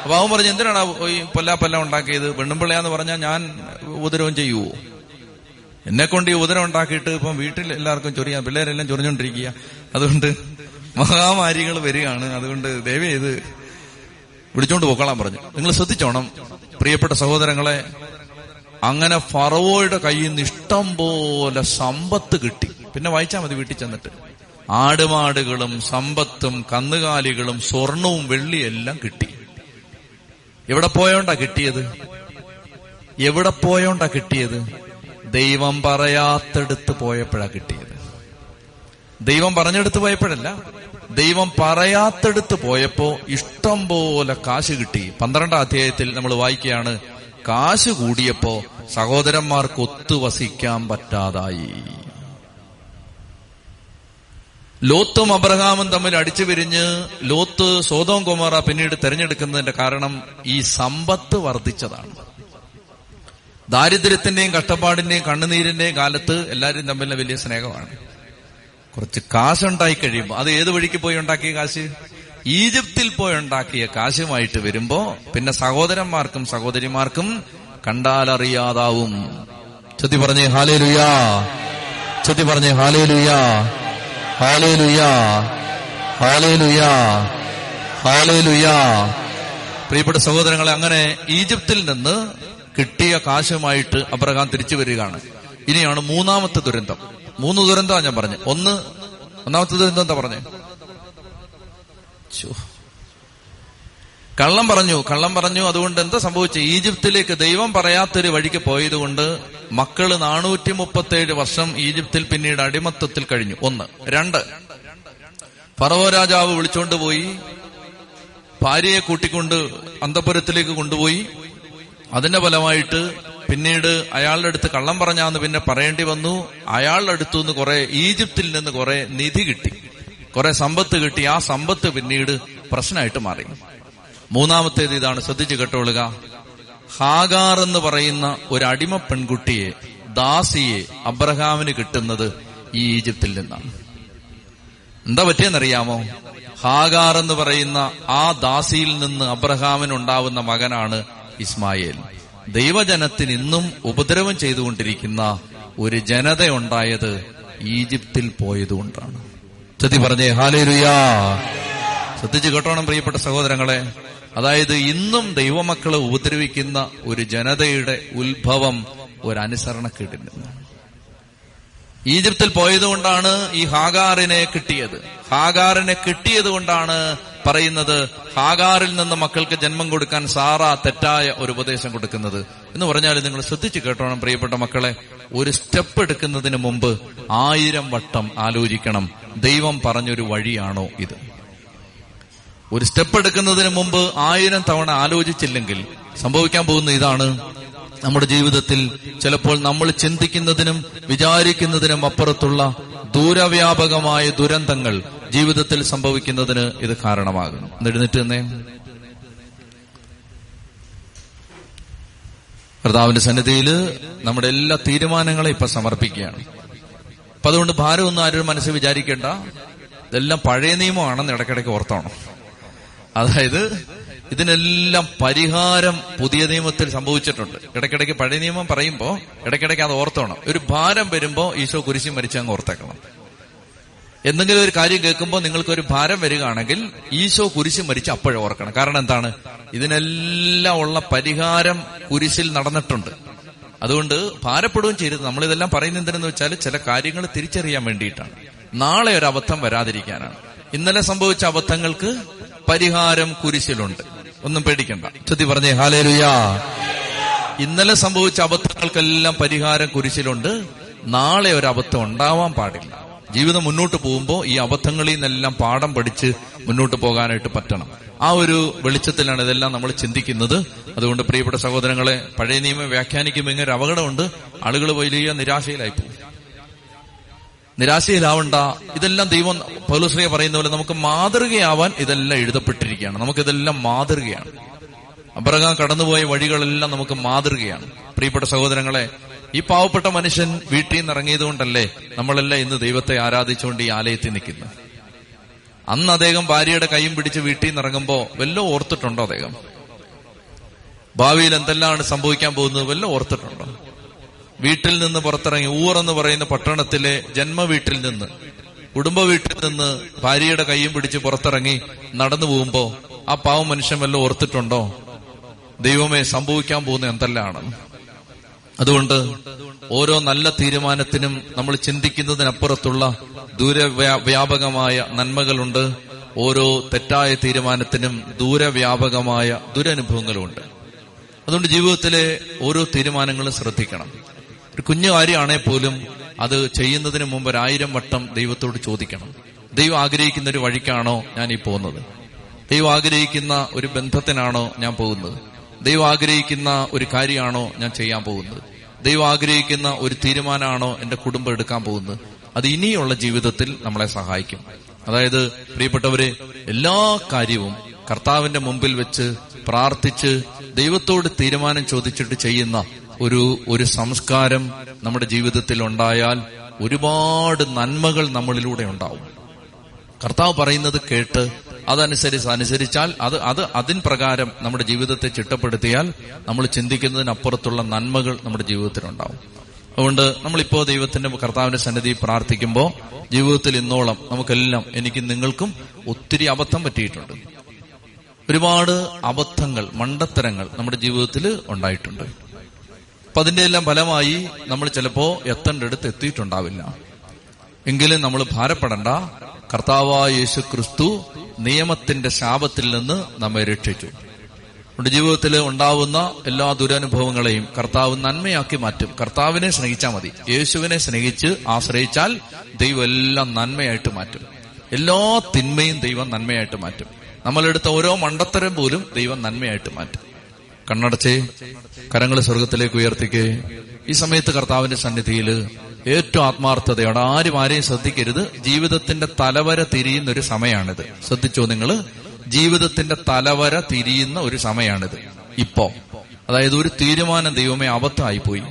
അപ്പൊ അവൻ പറഞ്ഞു എന്തിനാണ് ഈ പൊല്ലാ പൊല്ല ഉണ്ടാക്കിയത് പെണ്ണുമ്പിള്ളയാന്ന് പറഞ്ഞാൽ ഞാൻ ഉപദ്രവം ചെയ്യുവോ എന്നെ കൊണ്ട് ഈ ഉദരം ഉണ്ടാക്കിയിട്ട് ഇപ്പം വീട്ടിൽ എല്ലാവർക്കും ചൊറിയാ പിള്ളേരെല്ലാം ചൊറിഞ്ഞോണ്ടിരിക്കുക അതുകൊണ്ട് മഹാമാരികൾ വരികയാണ്. അതുകൊണ്ട് ദയവേ ഇത് വിളിച്ചോണ്ട് പോക്കോളാം പറഞ്ഞു. നിങ്ങൾ ശ്രദ്ധിച്ചോണം പ്രിയപ്പെട്ട സഹോദരങ്ങളെ. അങ്ങനെ ഫറവോയുടെ കയ്യിൽ നിന്ന് ഇഷ്ടം പോലെ സമ്പത്ത് കിട്ടി. പിന്നെ വായിച്ചാൽ മതി വീട്ടിൽ ചെന്നിട്ട്. ആടുമാടുകളും സമ്പത്തും കന്നുകാലികളും സ്വർണവും വെള്ളിയും എല്ലാം കിട്ടി. എവിടെ പോയോണ്ടാ കിട്ടിയത്? എവിടെ പോയോണ്ടാ കിട്ടിയത്? ദൈവം പറയാത്തടുത്ത് പോയപ്പോഴാ കിട്ടിയത്. ദൈവം പറഞ്ഞെടുത്ത് പോയപ്പോഴല്ല ദൈവം പറയാത്തെടുത്ത് പോയപ്പോ ഇഷ്ടം പോലെ കാശ് കിട്ടി. പന്ത്രണ്ടാം അധ്യായത്തിൽ നമ്മൾ വായിക്കുകയാണ് കാശ് കൂടിയപ്പോ സഹോദരന്മാർക്ക് ഒത്തുവസിക്കാൻ പറ്റാതായി. ലോത്തും അബ്രഹാമും തമ്മിൽ അടിച്ചു പിരിഞ്ഞ് ലോത്ത് സോതോം കുമാറ പിന്നീട് തെരഞ്ഞെടുക്കുന്നതിന്റെ കാരണം ഈ സമ്പത്ത് വർദ്ധിച്ചതാണ്. ദാരിദ്ര്യത്തിന്റെയും കഷ്ടപ്പാടിന്റെയും കണ്ണുനീരിന്റെയും കാലത്ത് എല്ലാവരും തമ്മിൽ വലിയ സ്നേഹമാണ്. കുറച്ച് കാശുണ്ടായി കഴിയുമ്പോൾ അത് ഏത് വഴിക്ക് പോയി ഉണ്ടാക്കിയ കാശ്? ഈജിപ്തിൽ പോയി ഉണ്ടാക്കിയ കാശുമായിട്ട് വരുമ്പോ പിന്നെ സഹോദരന്മാർക്കും സഹോദരിമാർക്കും കണ്ടാലറിയാതാവും. ചൊത്തി പറഞ്ഞേ ഹാലേ ലുയാ ചൊത്തി പറഞ്ഞേ ഹാലേ ലുയാ പ്രിയപ്പെട്ട സഹോദരങ്ങളെ അങ്ങനെ ഈജിപ്തിൽ നിന്ന് കിട്ടിയ കാശുമായിട്ട് അബ്രഹാം തിരിച്ചു വരികയാണ്. ഇനിയാണ് മൂന്നാമത്തെ ദുരന്തം. മൂന്ന് ദുരന്തമാണ് ഞാൻ പറഞ്ഞു. ഒന്ന് ഒന്നാമത്തെ ദുരന്തം എന്താ പറഞ്ഞേ? കള്ളം പറഞ്ഞു കള്ളം പറഞ്ഞു അതുകൊണ്ട് എന്താ സംഭവിച്ചു? ഈജിപ്തിലേക്ക് ദൈവം പറയാത്തൊരു വഴിക്ക് പോയതുകൊണ്ട് മക്കൾ നാനൂറ്റി മുപ്പത്തേഴ് വർഷം ഈജിപ്തിൽ പിന്നീട് അടിമത്തത്തിൽ കഴിഞ്ഞു. ഒന്ന്. രണ്ട്. ഫറവോ രാജാവ് വിളിച്ചോണ്ട് പോയി. ഭാര്യയെ കൂട്ടിക്കൊണ്ട് അന്തപുരത്തിലേക്ക് കൊണ്ടുപോയി. അതിന്റെ ഫലമായിട്ട് പിന്നീട് അയാളുടെ അടുത്ത് കള്ളം പറഞ്ഞാന്ന് പിന്നെ പറയേണ്ടി വന്നു. അയാളുടെ അടുത്തു നിന്ന് കുറെ ഈജിപ്തിൽ നിന്ന് കുറെ നിധി കിട്ടി. കുറെ സമ്പത്ത് കിട്ടി. ആ സമ്പത്ത് പിന്നീട് പ്രശ്നമായിട്ട് മാറി. മൂന്നാമത്തേത് ഇതാണ്. ശ്രദ്ധിച്ചു കേട്ടോളുക. ഹാഗാർ എന്ന് പറയുന്ന ഒരു അടിമ പെൺകുട്ടിയെ ദാസിയെ അബ്രഹാമിന് കിട്ടുന്നത് ഈ ഈജിപ്തിൽ നിന്നാണ്. എന്താ പറ്റിയെന്നറിയാമോ? ഹാഗാർ എന്ന് പറയുന്ന ആ ദാസിയിൽ നിന്ന് അബ്രഹാമിന് ഉണ്ടാവുന്ന മകനാണ് ഇസ്മായേൽ. ദൈവജനത്തിന് ഇന്നും ഉപദ്രവം ചെയ്തുകൊണ്ടിരിക്കുന്ന ഒരു ജനത ഉണ്ടായത് ഈജിപ്തിൽ പോയതുകൊണ്ടാണ് ചതി പറഞ്ഞേ ഹാലേലുയാ. ശ്രദ്ധിച്ചു കേട്ടോണം പ്രിയപ്പെട്ട സഹോദരങ്ങളെ. അതായത് ഇന്നും ദൈവമക്കളെ ഉപദ്രവിക്കുന്ന ഒരു ജനതയുടെ ഉത്ഭവം ഒരു അനുസരണക്കേടിൽ നിന്നാണ് ഈജിപ്തിൽ പോയതുകൊണ്ടാണ് ഈ ഹാഗാറിനെ കിട്ടിയത്. ഹാഗാറിനെ കിട്ടിയത് കൊണ്ടാണ് പറയുന്നത് ഹാഗാറിൽ നിന്ന് മക്കൾക്ക് ജന്മം കൊടുക്കാൻ സാറ തെറ്റായ ഒരു ഉപദേശം കൊടുക്കുന്നത്. എന്ന് പറഞ്ഞാൽ നിങ്ങൾ ശ്രദ്ധിച്ചു കേട്ടോണം പ്രിയപ്പെട്ട മക്കളെ. ഒരു സ്റ്റെപ്പ് എടുക്കുന്നതിന് മുമ്പ് ആയിരം വട്ടം ആലോചിക്കണം. ദൈവം പറഞ്ഞൊരു വഴിയാണോ ഇത്? ഒരു സ്റ്റെപ്പ് എടുക്കുന്നതിന് മുമ്പ് ആയിരം തവണ ആലോചിച്ചില്ലെങ്കിൽ സംഭവിക്കാൻ പോകുന്ന ഇതാണ് നമ്മുടെ ജീവിതത്തിൽ ചിലപ്പോൾ നമ്മൾ ചിന്തിക്കുന്നതിനും വിചാരിക്കുന്നതിനും അപ്പുറത്തുള്ള ദൂരവ്യാപകമായ ദുരന്തങ്ങൾ ജീവിതത്തിൽ സംഭവിക്കുന്നതിന് ഇത് കാരണമാകും എഴുന്നേറ്റ് തന്നെ കർത്താവിന്റെ സന്നിധിയിൽ നമ്മുടെ എല്ലാ തീരുമാനങ്ങളെ ഇപ്പൊ സമർപ്പിക്കുകയാണ്. അപ്പൊ അതുകൊണ്ട് ഭാരമൊന്നും ആരും മനസ്സിൽ വിചാരിക്കേണ്ട. ഇതെല്ലാം പഴയ നിയമമാണെന്ന് ഇടയ്ക്കിടയ്ക്ക് ഓർത്തോണം. അതായത് ഇതിനെല്ലാം പരിഹാരം പുതിയ നിയമത്തിൽ സംഭവിച്ചിട്ടുണ്ട്. ഇടയ്ക്കിടയ്ക്ക് പഴയ നിയമം പറയുമ്പോൾ ഇടയ്ക്കിടയ്ക്ക് അത് ഓർത്തോണം. ഒരു ഭാരം വരുമ്പോൾ ഈശോ കുരിശി മരിച്ചങ്ങ് ഓർത്തേക്കണം. എന്തെങ്കിലും ഒരു കാര്യം കേൾക്കുമ്പോൾ നിങ്ങൾക്ക് ഒരു ഭാരം വരികയാണെങ്കിൽ ഈശോ കുരിശ് മരിച്ച് അപ്പോഴും ഓർക്കണം. കാരണം എന്താണ്? ഇതിനെല്ലാം ഉള്ള പരിഹാരം കുരിശിൽ നടന്നിട്ടുണ്ട്. അതുകൊണ്ട് ഭാരപ്പെടുകയും ചെയ്യരുത്. നമ്മളിതെല്ലാം പറയുന്ന എന്തിനെന്ന് വെച്ചാൽ ചില കാര്യങ്ങൾ തിരിച്ചറിയാൻ വേണ്ടിയിട്ടാണ്. നാളെ ഒരു അബദ്ധം വരാതിരിക്കാനാണ്. ഇന്നലെ സംഭവിച്ച അബദ്ധങ്ങൾക്ക് പരിഹാരം കുരിശിലുണ്ട്. ഒന്നും പേടിക്കണ്ട. ചുതി പറഞ്ഞേ ഹാലേലുയാ. ഇന്നലെ സംഭവിച്ച അബദ്ധങ്ങൾക്കെല്ലാം പരിഹാരം കുരിശിലുണ്ട്. നാളെ ഒരു അബദ്ധം ഉണ്ടാവാൻ പാടില്ല. ജീവിതം മുന്നോട്ട് പോകുമ്പോൾ ഈ അബദ്ധങ്ങളിൽ നിന്നെല്ലാം പാഠം പഠിച്ച് മുന്നോട്ട് പോകാനായിട്ട് പറ്റണം. ആ ഒരു വെളിച്ചത്തിലാണ് ഇതെല്ലാം നമ്മൾ ചിന്തിക്കുന്നത്. അതുകൊണ്ട് പ്രിയപ്പെട്ട സഹോദരങ്ങളെ പഴയ നിയമം വ്യാഖ്യാനിക്കുമ്പോൾ ഇങ്ങനെ ഒരു അപകടമുണ്ട്. ആളുകൾ വലിയ നിരാശയിലായി പോകും നിരാശയിലാവണ്ട. ഇതെല്ലാം ദൈവം പൗലശ്രീയ പറയുന്ന പോലെ നമുക്ക് മാതൃകയാവാൻ ഇതെല്ലാം എഴുതപ്പെട്ടിരിക്കുകയാണ്. നമുക്കിതെല്ലാം മാതൃകയാണ്. അബ്രഹാം കടന്നുപോയ വഴികളെല്ലാം നമുക്ക് മാതൃകയാണ്. പ്രിയപ്പെട്ട സഹോദരങ്ങളെ ഈ പാവപ്പെട്ട മനുഷ്യൻ വീട്ടിൽ നിന്ന് ഇറങ്ങിയതുകൊണ്ടല്ലേ നമ്മളെല്ലാം ഇന്ന് ദൈവത്തെ ആരാധിച്ചുകൊണ്ട് ഈ ആലയത്തിൽ നിൽക്കുന്നത്? അന്ന് അദ്ദേഹം ഭാര്യയുടെ കൈയും പിടിച്ച് വീട്ടിൽ നിന്ന് ഇറങ്ങുമ്പോ വല്ലോ ഓർത്തിട്ടുണ്ടോ അദ്ദേഹം? ഭാവിയിൽ എന്തെല്ലാം സംഭവിക്കാൻ പോകുന്നത് വല്ലോ ഓർത്തിട്ടുണ്ടോ? വീട്ടിൽ നിന്ന് പുറത്തിറങ്ങി ഊർ എന്ന് പറയുന്ന പട്ടണത്തിലെ ജന്മ വീട്ടിൽ നിന്ന് കുടുംബ വീട്ടിൽ നിന്ന് ഭാര്യയുടെ കൈയും പിടിച്ച് പുറത്തിറങ്ങി നടന്നു പോകുമ്പോ ആ പാവം മനുഷ്യൻ വല്ല ഓർത്തിട്ടുണ്ടോ? ദൈവമേ സംഭവിക്കാൻ പോകുന്ന എന്തെല്ലാണ് അതുകൊണ്ട് ഓരോ നല്ല തീരുമാനത്തിനും നമ്മൾ ചിന്തിക്കുന്നതിനപ്പുറത്തുള്ള ദൂരവ്യാപകമായ നന്മകളുണ്ട്. ഓരോ തെറ്റായ തീരുമാനത്തിനും ദൂരവ്യാപകമായ ദുരനുഭവങ്ങളുമുണ്ട്. അതുകൊണ്ട് ജീവിതത്തിലെ ഓരോ തീരുമാനങ്ങളും ശ്രദ്ധിക്കണം. ഒരു കുഞ്ഞു കാര്യമാണെങ്കിൽ പോലും അത് ചെയ്യുന്നതിന് മുമ്പ് ഒരായിരം വട്ടം ദൈവത്തോട് ചോദിക്കണം. ദൈവം ആഗ്രഹിക്കുന്ന ഒരു വഴിക്കാണോ ഞാൻ ഈ പോകുന്നത്? ദൈവം ആഗ്രഹിക്കുന്ന ഒരു ബന്ധത്തിനാണോ ഞാൻ പോകുന്നത്? ദൈവം ആഗ്രഹിക്കുന്ന ഒരു കാര്യമാണോ ഞാൻ ചെയ്യാൻ പോകുന്നത്? ദൈവം ആഗ്രഹിക്കുന്ന ഒരു തീരുമാനമാണോ എന്റെ കുടുംബം എടുക്കാൻ പോകുന്നത്? അത് ഇനിയുള്ള ജീവിതത്തിൽ നമ്മളെ സഹായിക്കും. അതായത് പ്രിയപ്പെട്ടവരെ എല്ലാ കാര്യവും കർത്താവിന്റെ മുമ്പിൽ വെച്ച് പ്രാർത്ഥിച്ച് ദൈവത്തോട് തീരുമാനം ചോദിച്ചിട്ട് ചെയ്യുന്ന ഒരു ഒരു സംസ്കാരം നമ്മുടെ ജീവിതത്തിൽ ഉണ്ടായാൽ ഒരുപാട് നന്മകൾ നമ്മളിലൂടെ ഉണ്ടാവും. കർത്താവ് പറയുന്നത് കേട്ട് അതനുസരിച്ച് അനുസരിച്ചാൽ അത് അത് അതിൻ പ്രകാരം നമ്മുടെ ജീവിതത്തെ ചിട്ടപ്പെടുത്തിയാൽ നമ്മൾ ചിന്തിക്കുന്നതിനപ്പുറത്തുള്ള നന്മകൾ നമ്മുടെ ജീവിതത്തിലുണ്ടാവും അതുകൊണ്ട് നമ്മളിപ്പോ ദൈവത്തിന്റെ കർത്താവിന്റെ സന്നിധി പ്രാർത്ഥിക്കുമ്പോൾ ജീവിതത്തിൽ ഇന്നോളം നമുക്കെല്ലാം എനിക്ക് നിങ്ങൾക്കും ഒത്തിരി അബദ്ധം പറ്റിയിട്ടുണ്ട്. ഒരുപാട് അബദ്ധങ്ങൾ മണ്ടത്തരങ്ങൾ നമ്മുടെ ജീവിതത്തിൽ ഉണ്ടായിട്ടുണ്ട്. അപ്പൊ അതിന്റെ എല്ലാം ഫലമായി നമ്മൾ ചിലപ്പോ എത്തേണ്ടടുത്ത് എത്തിയിട്ടുണ്ടാവില്ല. എങ്കിലും നമ്മൾ ഭാരപ്പെടണ്ട. കർത്താവായ യേശു ക്രിസ്തു നിയമത്തിന്റെ ശാപത്തിൽ നിന്ന് നമ്മെ രക്ഷിച്ചു. നമ്മുടെ ജീവിതത്തിൽ ഉണ്ടാവുന്ന എല്ലാ ദുരനുഭവങ്ങളെയും കർത്താവ് നന്മയാക്കി മാറ്റും. കർത്താവിനെ സ്നേഹിച്ചാൽ മതി. യേശുവിനെ സ്നേഹിച്ച് ആശ്രയിച്ചാൽ ദൈവം എല്ലാം നന്മയായിട്ട് മാറ്റും. എല്ലാ തിന്മയും ദൈവം നന്മയായിട്ട് മാറ്റും. നമ്മളെടുത്ത ഓരോ മണ്ടത്തരം പോലും ദൈവം നന്മയായിട്ട് മാറ്റും. കണ്ണടച്ചേ കരങ്ങൾ സ്വർഗത്തിലേക്ക് ഉയർത്തിക്കേ. ഈ സമയത്ത് കർത്താവിന്റെ സന്നിധിയിൽ ഏറ്റവും ആത്മാർത്ഥതയോടെ ആരും ആരെയും ശ്രദ്ധിക്കരുത്. ജീവിതത്തിന്റെ തലവര തിരിയുന്ന ഒരു സമയമാണിത്. ശ്രദ്ധിച്ചോ നിങ്ങൾ ജീവിതത്തിന്റെ തലവര തിരിയുന്ന ഒരു സമയമാണിത്. ഇപ്പോ. അതായത് ഒരു തീരുമാനം ദൈവമേ അബദ്ധമായിപ്പോയി.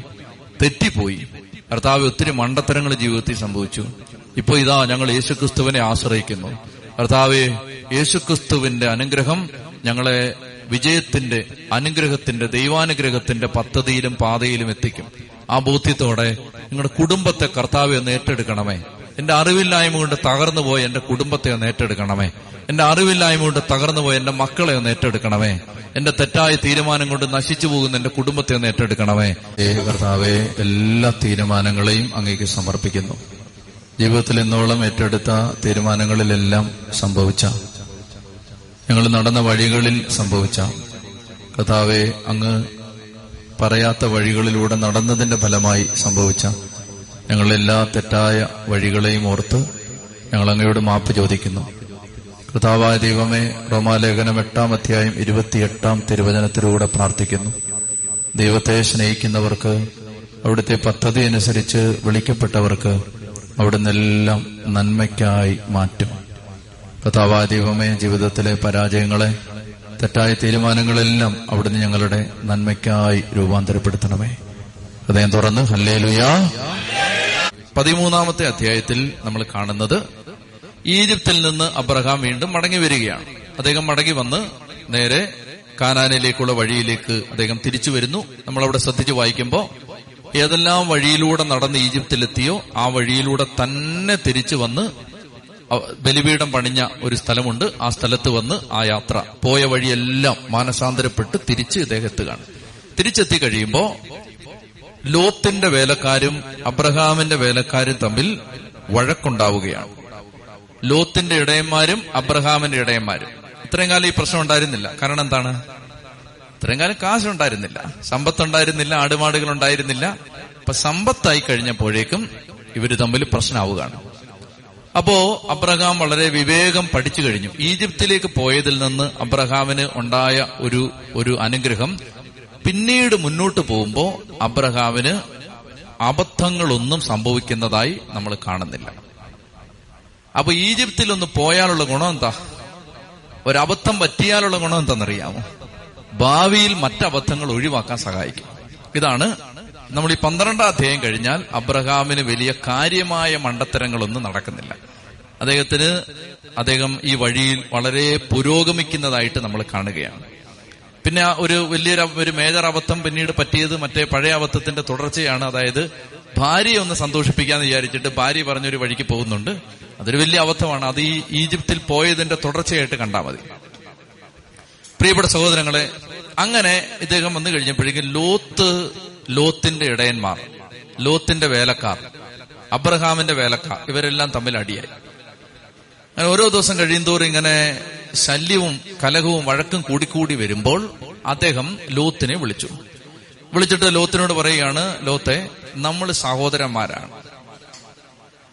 തെറ്റിപ്പോയി. കർത്താവ് ഒത്തിരി മണ്ടത്തരങ്ങൾ ജീവിതത്തിൽ സംഭവിച്ചു. ഇപ്പൊ ഇതാ ഞങ്ങൾ യേശുക്രിസ്തുവിനെ ആശ്രയിക്കുന്നു. കർത്താവെ യേശുക്രിസ്തുവിന്റെ അനുഗ്രഹം ഞങ്ങളെ വിജയത്തിന്റെ അനുഗ്രഹത്തിന്റെ ദൈവാനുഗ്രഹത്തിന്റെ പദ്ധതിയിലും പാതയിലും എത്തിക്കും. ആ ബോധ്യത്തോടെ നിങ്ങളുടെ കുടുംബത്തെ കർത്താവ് ഒന്ന് ഏറ്റെടുക്കണമേ. എന്റെ അറിവില്ലായ്മ കൊണ്ട് തകർന്നു പോയ എന്റെ കുടുംബത്തെ ഒന്ന് ഏറ്റെടുക്കണമേ. എന്റെ അറിവില്ലായ്മ കൊണ്ട് തകർന്നു പോയ എന്റെ മക്കളെ ഒന്ന് ഏറ്റെടുക്കണമേ. എന്റെ തെറ്റായ തീരുമാനം കൊണ്ട് നശിച്ചു പോകുന്ന എന്റെ കുടുംബത്തെ ഒന്ന് ഏറ്റെടുക്കണമേ. ഏ കർത്താവെ എല്ലാ തീരുമാനങ്ങളെയും അങ്ങേക്ക് സമർപ്പിക്കുന്നു. ജീവിതത്തിൽ ഇന്നോളം ഏറ്റെടുത്ത തീരുമാനങ്ങളിലെല്ലാം സംഭവിച്ച ഞങ്ങൾ നടന്ന വഴികളിൽ സംഭവിച്ച കഥാവെ അങ്ങ് പറയാത്ത വഴികളിലൂടെ നടന്നതിന്റെ ഫലമായി സംഭവിച്ച ഞങ്ങളെല്ലാ തെറ്റായ വഴികളെയും ഓർത്ത് ഞങ്ങൾ അങ്ങയോട് മാപ്പ് ചോദിക്കുന്നു. കർത്താവായ ദൈവമേ റോമാലേഖനം എട്ടാം അധ്യായം ഇരുപത്തിയെട്ടാം തിരുവചനത്തിലൂടെ പ്രാർത്ഥിക്കുന്നു. ദൈവത്തെ സ്നേഹിക്കുന്നവർക്ക് അവിടുത്തെ പദ്ധതി അനുസരിച്ച് വിളിക്കപ്പെട്ടവർക്ക് അവിടുന്ന് എല്ലാം നന്മയ്ക്കായി മാറ്റും. കർത്താവായ ദൈവമേ ജീവിതത്തിലെ പരാജയങ്ങളെ തെറ്റായ തീരുമാനങ്ങളെല്ലാം അവിടുന്ന് ഞങ്ങളുടെ നന്മയ്ക്കായി രൂപാന്തരപ്പെടുത്തണമേ. ഹൃദയം തുറന്ന് ഹല്ലേലുയാ. പതിമൂന്നാമത്തെ അധ്യായത്തിൽ നമ്മൾ കാണുന്നത് ഈജിപ്തിൽ നിന്ന് അബ്രഹാം വീണ്ടും മടങ്ങി വരികയാണ്. അദ്ദേഹം മടങ്ങി വന്ന് നേരെ കാനാനിലേക്കുള്ള വഴിയിലേക്ക് അദ്ദേഹം തിരിച്ചു വരുന്നു. നമ്മൾ അവിടെ ശ്രദ്ധിച്ച് വായിക്കുമ്പോൾ ഏതെല്ലാം വഴിയിലൂടെ നടന്ന് ഈജിപ്തിലെത്തിയോ ആ വഴിയിലൂടെ തന്നെ തിരിച്ചു വന്ന് ബലിപീഠം പണിഞ്ഞ ഒരു സ്ഥലമുണ്ട്. ആ സ്ഥലത്ത് വന്ന് ആ യാത്ര. പോയ വഴിയെല്ലാം മാനസാന്തരപ്പെട്ട് തിരിച്ച് ഇദ്ദേഹത്ത് കാണും. തിരിച്ചെത്തി കഴിയുമ്പോ ലോത്തിന്റെ വേലക്കാരും അബ്രഹാമിന്റെ വേലക്കാരും തമ്മിൽ വഴക്കുണ്ടാവുകയാണ്. ലോത്തിന്റെ ഇടയന്മാരും അബ്രഹാമിന്റെ ഇടയന്മാരും. ഇത്രയും കാലം ഈ പ്രശ്നം ഉണ്ടായിരുന്നില്ല. കാരണം എന്താണ്? ഇത്രയും കാലം കാശുണ്ടായിരുന്നില്ല സമ്പത്തുണ്ടായിരുന്നില്ല ആടുമാടുകൾ ഉണ്ടായിരുന്നില്ല അപ്പൊ സമ്പത്തായി കഴിഞ്ഞപ്പോഴേക്കും ഇവർ തമ്മിൽ പ്രശ്നമാവുകയാണ് അപ്പോ അബ്രഹാം വളരെ വിവേകം പഠിച്ചു കഴിഞ്ഞു. ഈജിപ്തിലേക്ക് പോയതിൽ നിന്ന് അബ്രഹാമിന് ഉണ്ടായ ഒരു ഒരു അനുഗ്രഹം. പിന്നീട് മുന്നോട്ട് പോകുമ്പോ അബ്രഹാമിന് അബദ്ധങ്ങളൊന്നും സംഭവിക്കുന്നതായി നമ്മൾ കാണുന്നില്ല. അപ്പൊ ഈജിപ്തിൽ ഒന്ന് പോയാലുള്ള ഗുണം എന്താ? ഒരബദ്ധം പറ്റിയാലുള്ള ഗുണം എന്താണെന്നറിയാമോ? ഭാവിയിൽ മറ്റബദ്ധങ്ങൾ ഒഴിവാക്കാൻ സഹായിക്കും. ഇതാണ് നമ്മൾ ഈ പന്ത്രണ്ടാം അധ്യായം കഴിഞ്ഞാൽ അബ്രഹാമിന് വലിയ കാര്യമായ മണ്ടത്തരങ്ങളൊന്നും നടക്കുന്നില്ല. അദ്ദേഹത്തിന് അദ്ദേഹം ഈ വഴിയിൽ വളരെ പുരോഗമിക്കുന്നതായിട്ട് നമ്മൾ കാണുകയാണ്. പിന്നെ ഒരു വലിയൊരു ഒരു മേജർ അബദ്ധം പിന്നീട് പറ്റിയത് മറ്റേ പഴയ അബദ്ധത്തിന്റെ തുടർച്ചയാണ്. അതായത് ഭാര്യയെ ഒന്ന് സന്തോഷിപ്പിക്കാന്ന് വിചാരിച്ചിട്ട് ഭാര്യ പറഞ്ഞൊരു വഴിക്ക് പോകുന്നുണ്ട്. അതൊരു വലിയ അബദ്ധമാണ്. അത് ഈ ഈജിപ്തിൽ പോയതിന്റെ തുടർച്ചയായിട്ട് കണ്ടാൽ മതി. പ്രിയപ്പെട്ട സഹോദരങ്ങളെ അങ്ങനെ ഇദ്ദേഹം വന്നു കഴിഞ്ഞപ്പോഴേക്കും ലോത്ത് ലോത്തിന്റെ ഇടയന്മാർ ലോത്തിന്റെ വേലക്കാർ അബ്രഹാമിന്റെ വേലക്കാർ ഇവരെല്ലാം തമ്മിൽ അടിയായി. അങ്ങനെ ഓരോ ദിവസം കഴിയുന്തോറും ഇങ്ങനെ ശല്യവും കലഹവും വഴക്കും കൂടിക്കൂടി വരുമ്പോൾ അദ്ദേഹം ലോത്തിനെ വിളിച്ചു. വിളിച്ചിട്ട് ലോത്തിനോട് പറയുകയാണ് ലോത്തെ നമ്മൾ സഹോദരന്മാരാണ്.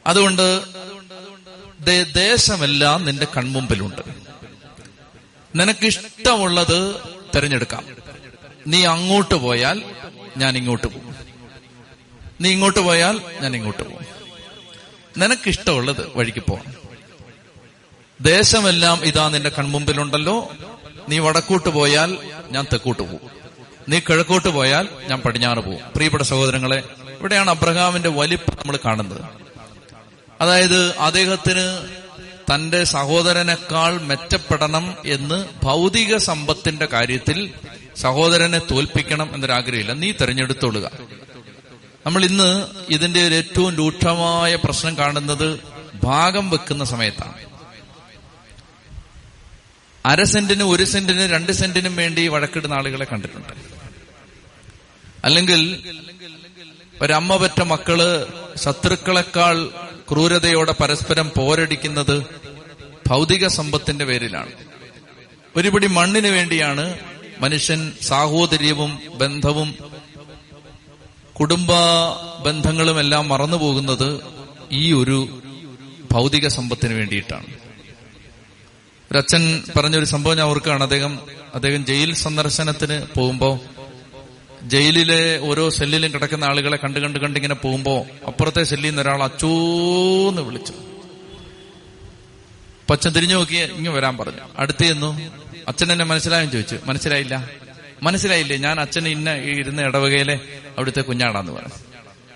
അതുകൊണ്ട് ദേശമെല്ലാം നിന്റെ കൺമുമ്പിലുണ്ട്. നിനക്കിഷ്ടമുള്ളത് തിരഞ്ഞെടുക്കാം. നീ അങ്ങോട്ട് പോയാൽ ഞാൻ ഇങ്ങോട്ട് പോകും. നീ ഇങ്ങോട്ട് പോയാൽ ഞാൻ ഇങ്ങോട്ട് പോകും. നിനക്കിഷ്ടമുള്ളത് വഴിക്ക് പോകണം ദേശമെല്ലാം ഇതാ നിന്റെ കൺമുമ്പിലുണ്ടല്ലോ. നീ വടക്കോട്ട് പോയാൽ ഞാൻ തെക്കോട്ട് പോകും. നീ കിഴക്കോട്ട് പോയാൽ ഞാൻ പടിഞ്ഞാറ് പോകും. പ്രിയപ്പെട്ട സഹോദരങ്ങളെ ഇവിടെയാണ് അബ്രഹാമിന്റെ വലിപ്പം നമ്മൾ കാണുന്നത്. അതായത് അദ്ദേഹത്തിന് തന്റെ സഹോദരനേക്കാൾ മെച്ചപ്പെടണം എന്ന് ഭൗതിക സമ്പത്തിന്റെ കാര്യത്തിൽ സഹോദരനെ തോൽപ്പിക്കണം എന്നൊരാഗ്രഹമില്ല. നീ തെരഞ്ഞെടുത്തോളുക. നമ്മൾ ഇന്ന് ഇതിന്റെ ഒരു ഏറ്റവും രൂക്ഷമായ പ്രശ്നം കാണുന്നത് ഭാഗം വെക്കുന്ന സമയത്താണ്. അര സെന്റിന് ഒരു സെന്റിന് രണ്ട് സെന്റിനും വേണ്ടി വഴക്കിടുന്ന ആളുകളെ കണ്ടിട്ടുണ്ട്. അല്ലെങ്കിൽ ഒരമ്മ പറ്റ മക്കൾ ശത്രുക്കളെക്കാൾ ക്രൂരതയോടെ പരസ്പരം പോരടിക്കുന്നത് ഭൗതിക സമ്പത്തിന്റെ പേരിലാണ്. ഒരുപടി മണ്ണിന് വേണ്ടിയാണ് മനുഷ്യൻ സാഹോദര്യവും ബന്ധവും കുടുംബ ബന്ധങ്ങളും എല്ലാം മറന്നു പോകുന്നത് ഈ ഒരു ഭൗതിക സമ്പത്തിന് വേണ്ടിയിട്ടാണ്. ഒരച്ഛൻ പറഞ്ഞൊരു സംഭവം ഞാൻ ഓർക്കുകയാണ്. അദ്ദേഹം അദ്ദേഹം ജയിൽ സന്ദർശനത്തിന് പോകുമ്പോൾ ജയിലിലെ ഓരോ സെല്ലിലും കിടക്കുന്ന ആളുകളെ കണ്ട് കണ്ട് കണ്ട് ഇങ്ങനെ പോകുമ്പോ അപ്പുറത്തെ സെല്ലിൽ നിന്ന് ഒരാൾ അച്ചോന്ന് വിളിച്ചു. പച്ചൻ തിരിഞ്ഞു നോക്കി ഇങ്ങ് വരാൻ പറഞ്ഞു. അടുത്ത് ചെന്നു. അച്ഛൻ എന്നെ മനസ്സിലായെന്ന് ചോദിച്ചു. മനസ്സിലായില്ല? മനസ്സിലായില്ലേ? ഞാൻ അച്ഛൻ ഇന്ന ഇരുന്ന ഇടവകയിലെ അവിടുത്തെ കുഞ്ഞാടാന്ന് പറഞ്ഞു.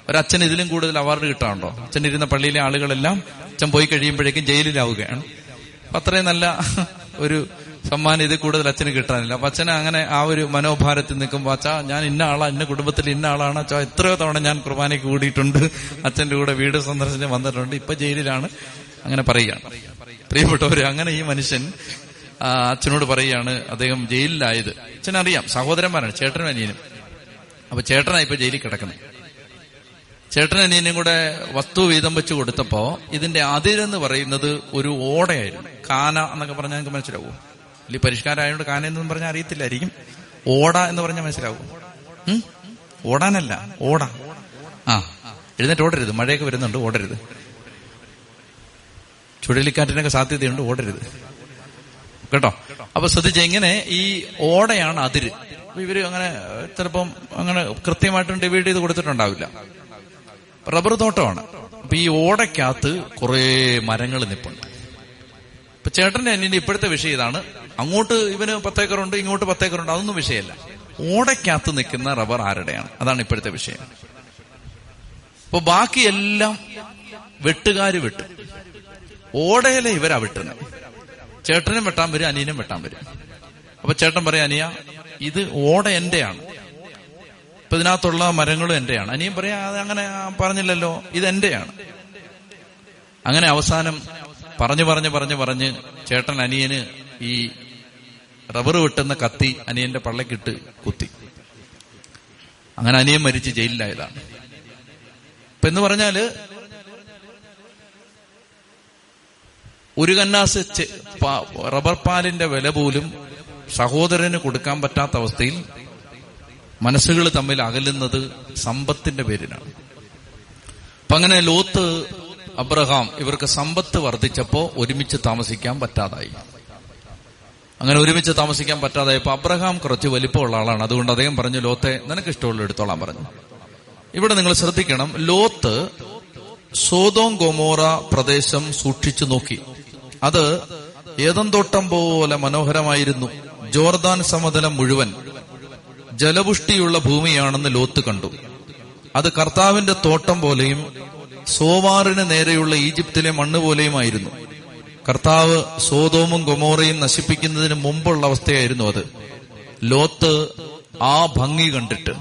ഒരച്ഛൻ ഇതിലും കൂടുതൽ അവാർഡ് കിട്ടാറുണ്ടോ? അച്ഛൻ ഇരുന്ന പള്ളിയിലെ ആളുകളെല്ലാം അച്ഛൻ പോയി കഴിയുമ്പോഴേക്കും ജയിലിലാവുകയാണ്. അപ്പൊ അത്രയും നല്ല ഒരു സമ്മാനം ഇത് കൂടുതൽ അച്ഛന് കിട്ടാനില്ല. അപ്പൊ അച്ഛനെ അങ്ങനെ ആ ഒരു മനോഭാരത്തിൽ നിൽക്കുമ്പോൾ അച്ഛാ ഞാൻ ഇന്ന ആളാ ഇന്ന കുടുംബത്തിൽ ഇന്ന ആളാണ്. അച്ഛാ എത്രയോ തവണ ഞാൻ കുർബാനയ്ക്ക് കൂടിയിട്ടുണ്ട്. അച്ഛന്റെ കൂടെ വീട് സന്ദർശനം വന്നിട്ടുണ്ട്. ഇപ്പൊ ജയിലിലാണ്. അങ്ങനെ പറയുകയാണ്. പ്രിയപ്പെട്ടവര് അങ്ങനെ ഈ മനുഷ്യൻ അച്ഛനോട് പറയുകയാണ് അദ്ദേഹം ജയിലിലായത്. അച്ഛനറിയാം സഹോദരന്മാരാണ് ചേട്ടനും അനിയനും. അപ്പൊ ചേട്ടനാ ഇപ്പൊ ജയിലിൽ കിടക്കുന്നത്. ചേട്ടനും അനിയനും കൂടെ വസ്തു വീതം വെച്ച് കൊടുത്തപ്പോ ഇതിന്റെ അതിരെന്ന് പറയുന്നത് ഒരു ഓടയായിരുന്നു. കാന എന്നൊക്കെ പറഞ്ഞാൽ നിങ്ങൾക്ക് മനസ്സിലാവൂ? വലിയ പരിഷ്കാരമായതുകൊണ്ട് കാന എന്ന് പറഞ്ഞാൽ അറിയത്തില്ലായിരിക്കും. ഓട എന്ന് പറഞ്ഞാൽ മനസ്സിലാവും? ഓടാനല്ല ഓട. ആ എഴുന്നേറ്റ് ഓടരുത്. മഴയൊക്കെ വരുന്നുണ്ട് ഓടരുത്. ചുഴലിക്കാറ്റിനൊക്കെ സാധ്യതയുണ്ട് ഓടരുത്. കേട്ടോ? അപ്പൊ ശ്രദ്ധിച്ച ഇങ്ങനെ ഈ ഓടയാണ് അതിര്. ഇവർ അങ്ങനെ ചിലപ്പം അങ്ങനെ കൃത്യമായിട്ടും ഡിവൈഡ് ചെയ്ത് കൊടുത്തിട്ടുണ്ടാവില്ല. റബ്ബർ തോട്ടമാണ്. അപ്പൊ ഈ ഓടയ്ക്കകത്ത് കുറെ മരങ്ങൾ നിപ്പുണ്ട്. ഇപ്പൊ ചേട്ടന്റെ അനിയന്റെ ഇപ്പോഴത്തെ വിഷയം ഇതാണ്. അങ്ങോട്ട് ഇവന് പത്തേക്കറുണ്ട് ഇങ്ങോട്ട് പത്തേക്കറുണ്ട് അതൊന്നും വിഷയമല്ല. ഓടയ്ക്കകത്ത് നിൽക്കുന്ന റബ്ബർ ആരുടെയാണ്? അതാണ് ഇപ്പോഴത്തെ വിഷയം. അപ്പൊ ബാക്കിയെല്ലാം വെട്ടുകാര് വെട്ടും. ഓടയിലെ ഇവരാ വെട്ടുന്നത്. ചേട്ടനും വെട്ടാൻ വരും അനിയനും വെട്ടാൻ വരും. അപ്പൊ ചേട്ടൻ പറയാം അനിയ ഇത് ഓട എന്റെയാണ്. ഇപ്പൊ ഇതിനകത്തുള്ള മരങ്ങളും എന്റെയാണ്. അനിയൻ പറയാ അങ്ങനെ പറഞ്ഞില്ലല്ലോ ഇത് എന്റെയാണ്. അങ്ങനെ അവസാനം പറഞ്ഞു പറഞ്ഞു പറഞ്ഞു പറഞ്ഞ് ചേട്ടൻ അനിയന് ഈ റബ്ബർ വെട്ടുന്ന കത്തി അനിയന്റെ പള്ളക്കിട്ട് കുത്തി. അങ്ങനെ അനിയൻ മരിച്ച് ജയിലിലായതാണ്. ഇപ്പൊ എന്ന് പറഞ്ഞാൽ ഒരു കന്നാസ് റബ്ബർ പാലിന്റെ വില പോലും സഹോദരന് കൊടുക്കാൻ പറ്റാത്ത അവസ്ഥയിൽ മനസ്സുകൾ തമ്മിൽ അകലുന്നത് സമ്പത്തിന്റെ പേരിലാണ് അപ്പൊ അങ്ങനെ ലോത്ത് അബ്രഹാം ഇവർക്ക് സമ്പത്ത് വർദ്ധിച്ചപ്പോ ഒരുമിച്ച് താമസിക്കാൻ പറ്റാതായി. അങ്ങനെ ഒരുമിച്ച് താമസിക്കാൻ പറ്റാതായപ്പോ അബ്രഹാം കുറച്ച് വലിപ്പമുള്ള ആളാണ്. അതുകൊണ്ട് അദ്ദേഹം പറഞ്ഞു ലോത്തെ നിനക്ക് ഇഷ്ടമുള്ള എടുത്തോളാൻ പറഞ്ഞു. ഇവിടെ നിങ്ങൾ ശ്രദ്ധിക്കണം ലോത്ത് സോതോം ഗോമോറ പ്രദേശം സൂക്ഷിച്ചു നോക്കി. അത് ഏതന്തോട്ടം പോലെ മനോഹരമായിരുന്നു. ജോർദാൻ സമതലം മുഴുവൻ ജലപുഷ്ടിയുള്ള ഭൂമിയാണെന്ന് ലോത്ത് കണ്ടു. അത് കർത്താവിന്റെ തോട്ടം പോലെയും സോവാറിന് നേരെയുള്ള ഈജിപ്തിലെ മണ്ണ് പോലെയുമായിരുന്നു. കർത്താവ് സോതോമും ഗൊമോറയും നശിപ്പിക്കുന്നതിന് മുമ്പുള്ള അവസ്ഥയായിരുന്നു അത്. ലോത്ത് ആ ഭംഗി കണ്ടിട്ട്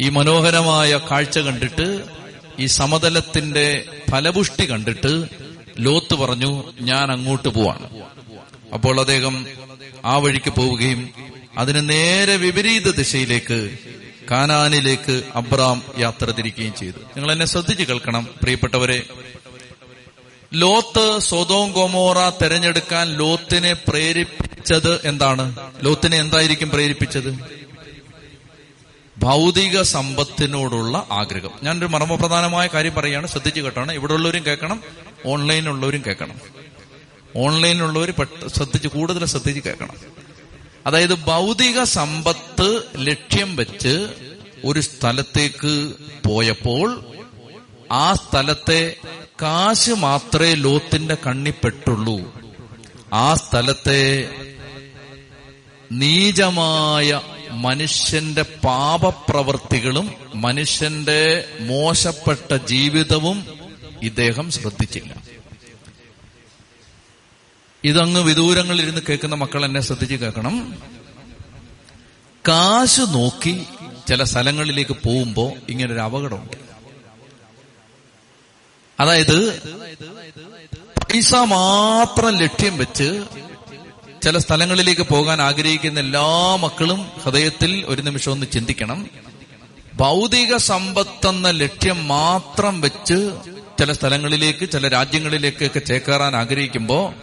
ഈ മനോഹരമായ കാഴ്ച കണ്ടിട്ട് ഈ സമതലത്തിന്റെ ഫലപുഷ്ടി കണ്ടിട്ട് ലോത്ത് പറഞ്ഞു ഞാൻ അങ്ങോട്ട് പോവാണ്. അപ്പോൾ അദ്ദേഹം ആ വഴിക്ക് പോവുകയും അതിന് നേരെ വിപരീത ദിശയിലേക്ക് കാനാനിലേക്ക് അബ്രാം യാത്ര തിരിക്കുകയും ചെയ്തു. നിങ്ങൾ എന്നെ ശ്രദ്ധിച്ചു കേൾക്കണം പ്രിയപ്പെട്ടവരെ. ലോത്ത് സ്വതോം ഗോമോറ തെരഞ്ഞെടുക്കാൻ ലോത്തിനെ പ്രേരിപ്പിച്ചത് എന്താണ്? ലോത്തിനെ എന്തായിരിക്കും പ്രേരിപ്പിച്ചത്? ഭൗതിക സമ്പത്തിനോടുള്ള ആഗ്രഹം. ഞാനൊരു മർമ്മപ്രധാനമായ കാര്യം പറയുകയാണ് ശ്രദ്ധിച്ചു കേട്ടാണ്. ഇവിടെ ഉള്ളവരും കേൾക്കണം. ഓൺലൈനിലുള്ളവരും കേൾക്കണം. ഓൺലൈനിലുള്ളവർ ശ്രദ്ധിച്ച് കൂടുതൽ ശ്രദ്ധിച്ച് കേൾക്കണം. അതായത് ഭൗതിക സമ്പത്ത് ലക്ഷ്യം വെച്ച് ഒരു സ്ഥലത്തേക്ക് പോയപ്പോൾ ആ സ്ഥലത്തെ കാശ് മാത്രമേ ലോത്തിന്റെ കണ്ണിപ്പെട്ടുള്ളൂ ആ സ്ഥലത്തെ നീചമായ മനുഷ്യന്റെ പാപപ്രവർത്തികളും മനുഷ്യന്റെ മോശപ്പെട്ട ജീവിതവും ഇദ്ദേഹം ശ്രദ്ധിച്ചില്ല. ഇതങ്ങ് വിദൂരങ്ങളിൽ ഇരുന്ന് കേൾക്കുന്ന മക്കൾ എന്നെ ശ്രദ്ധിച്ച് കേൾക്കണം. കാശ് നോക്കി ചില സ്ഥലങ്ങളിലേക്ക് പോകുമ്പോ ഇങ്ങനൊരു അപകടമുണ്ട്. അതായത് പൈസ മാത്രം ലക്ഷ്യം വെച്ച് ചില സ്ഥലങ്ങളിലേക്ക് പോകാൻ ആഗ്രഹിക്കുന്ന എല്ലാ മക്കളും ഹൃദയത്തിൽ ഒരു നിമിഷം ഒന്ന് ചിന്തിക്കണം. ഭൗതിക സമ്പത്തെന്ന ലക്ഷ്യം മാത്രം വെച്ച് ചില സ്ഥലങ്ങളിലേക്ക് ചില രാജ്യങ്ങളിലേക്കൊക്കെ ചേക്കേറാൻ ആഗ്രഹിക്കുമ്പോ